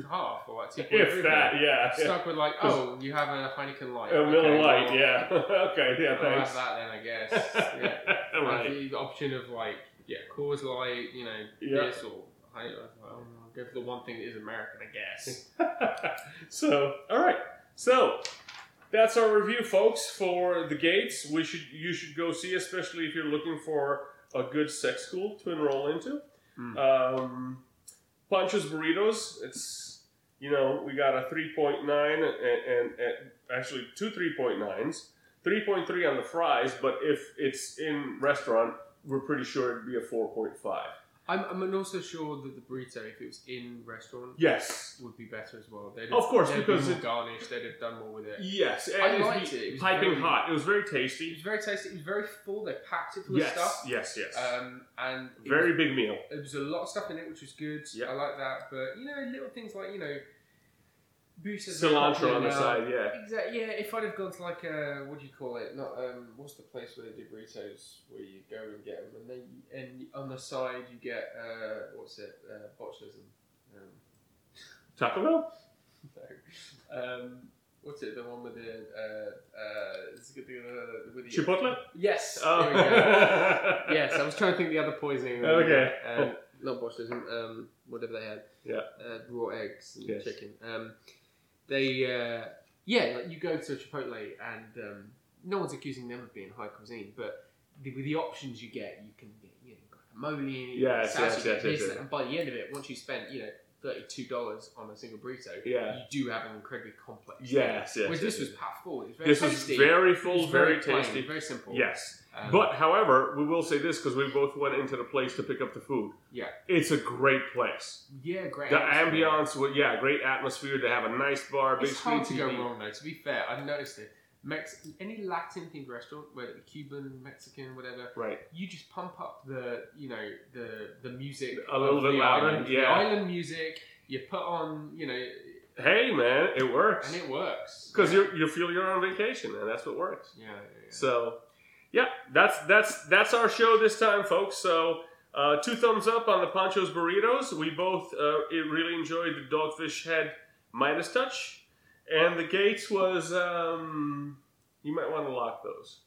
half or like two point if that, yeah, Stuck with like, oh, you have a Heineken Light. a Miller Okay, Lite, well, yeah, *laughs* okay, yeah, I'll have that then, I guess. *laughs* Yeah. Right. the option of like, yeah, Coors Light, you know, Yeah. this or I, I'll go for the one thing that is American, I guess. *laughs* so, all right. So, that's our review, folks, for the Gates. We should you should go see, especially if you're looking for a good sex school to enroll into. Hmm. Um, Pancho's Burritos. It's you know we got a three point nine and, and, and actually two three point nines, three point three on the fries. But if it's in restaurant, we're pretty sure it'd be a four point five. I'm, I'm also sure that the burrito, if it was in restaurant, Yes. would be better as well. They'd Of course, they'd because be more it- garnished. They'd have done more with it. Yes, and I liked it. It was piping very- hot. It was very tasty. It was very tasty. It was very full. They packed it full Yes, of stuff. yes, yes. Um, and very was, big meal. there was a lot of stuff in it, which was good. Yeah. I like that. But you know, little things like you know, burritos. Cilantro on the side, yeah. Exactly. Yeah. If I'd have gone to like a what do you call it? Not um, what's the place where they do burritos? Where you go and get them, and they and on the side you get uh, what's it? Uh, botulism. Um, Taco Bell? *laughs* no. Um, what's it? The one with the uh, uh, uh, with the Chipotle? Yes. Oh. There we go. *laughs* yes, I was trying to think of the other poisoning. Okay. Um, not botulism. Um, whatever they had. Yeah. Uh, raw eggs and Yes. chicken. Um, they, uh, yeah, like you go to a Chipotle and um, no one's accusing them of being high cuisine, but the, with the options you get, you can get you know, guacamole, Yes, yes, yes, yes, yes. and by the end of it, once you spend you know thirty-two dollars on a single burrito, Yeah. you do have an incredibly complex. Yes, yes, Whereas yes, this was yes. packed It was very This was very full, was very, plain, tasty. very simple. Yes. Um, But, however, we will say this because we both went into the place to pick up the food. Yeah. It's a great place. yeah, great. The atmosphere. ambiance, well, yeah, great atmosphere. They have a nice bar, big It's screen hard to go wrong though. To be fair, I've noticed it. Mex- any Latin themed restaurant, whether Cuban, Mexican, whatever, Right. you just pump up the you know the the music A little bit the louder, island, the yeah. island music. You put on you know, Hey, man, it works. and it works Because yeah. you you feel you're on vacation, and that's what works. yeah, yeah, yeah. So, yeah, that's that's that's our show this time, folks. So, uh, two thumbs up on the Pancho's burritos. We both uh, it really enjoyed the Dogfish Head Midas Touch, and the Gates was. Um, you might want to lock those.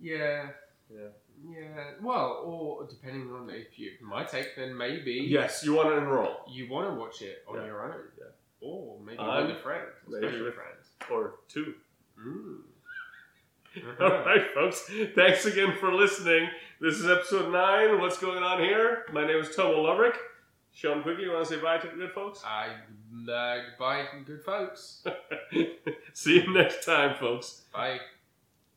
yeah. Yeah. Yeah, well, or depending on if you my take, then maybe Yes, you want to enroll you want to watch it on Yeah. your own, Yeah. or maybe Um, with a friend, special with- friend. or two. Mm. *laughs* All right, folks. Thanks again for listening. This is episode nine. What's going on here? My name is Tomo Lovrick. Sean Quigley, you want to say bye to the good folks? I uh, goodbye, good folks. *laughs* See you next time, folks. Bye.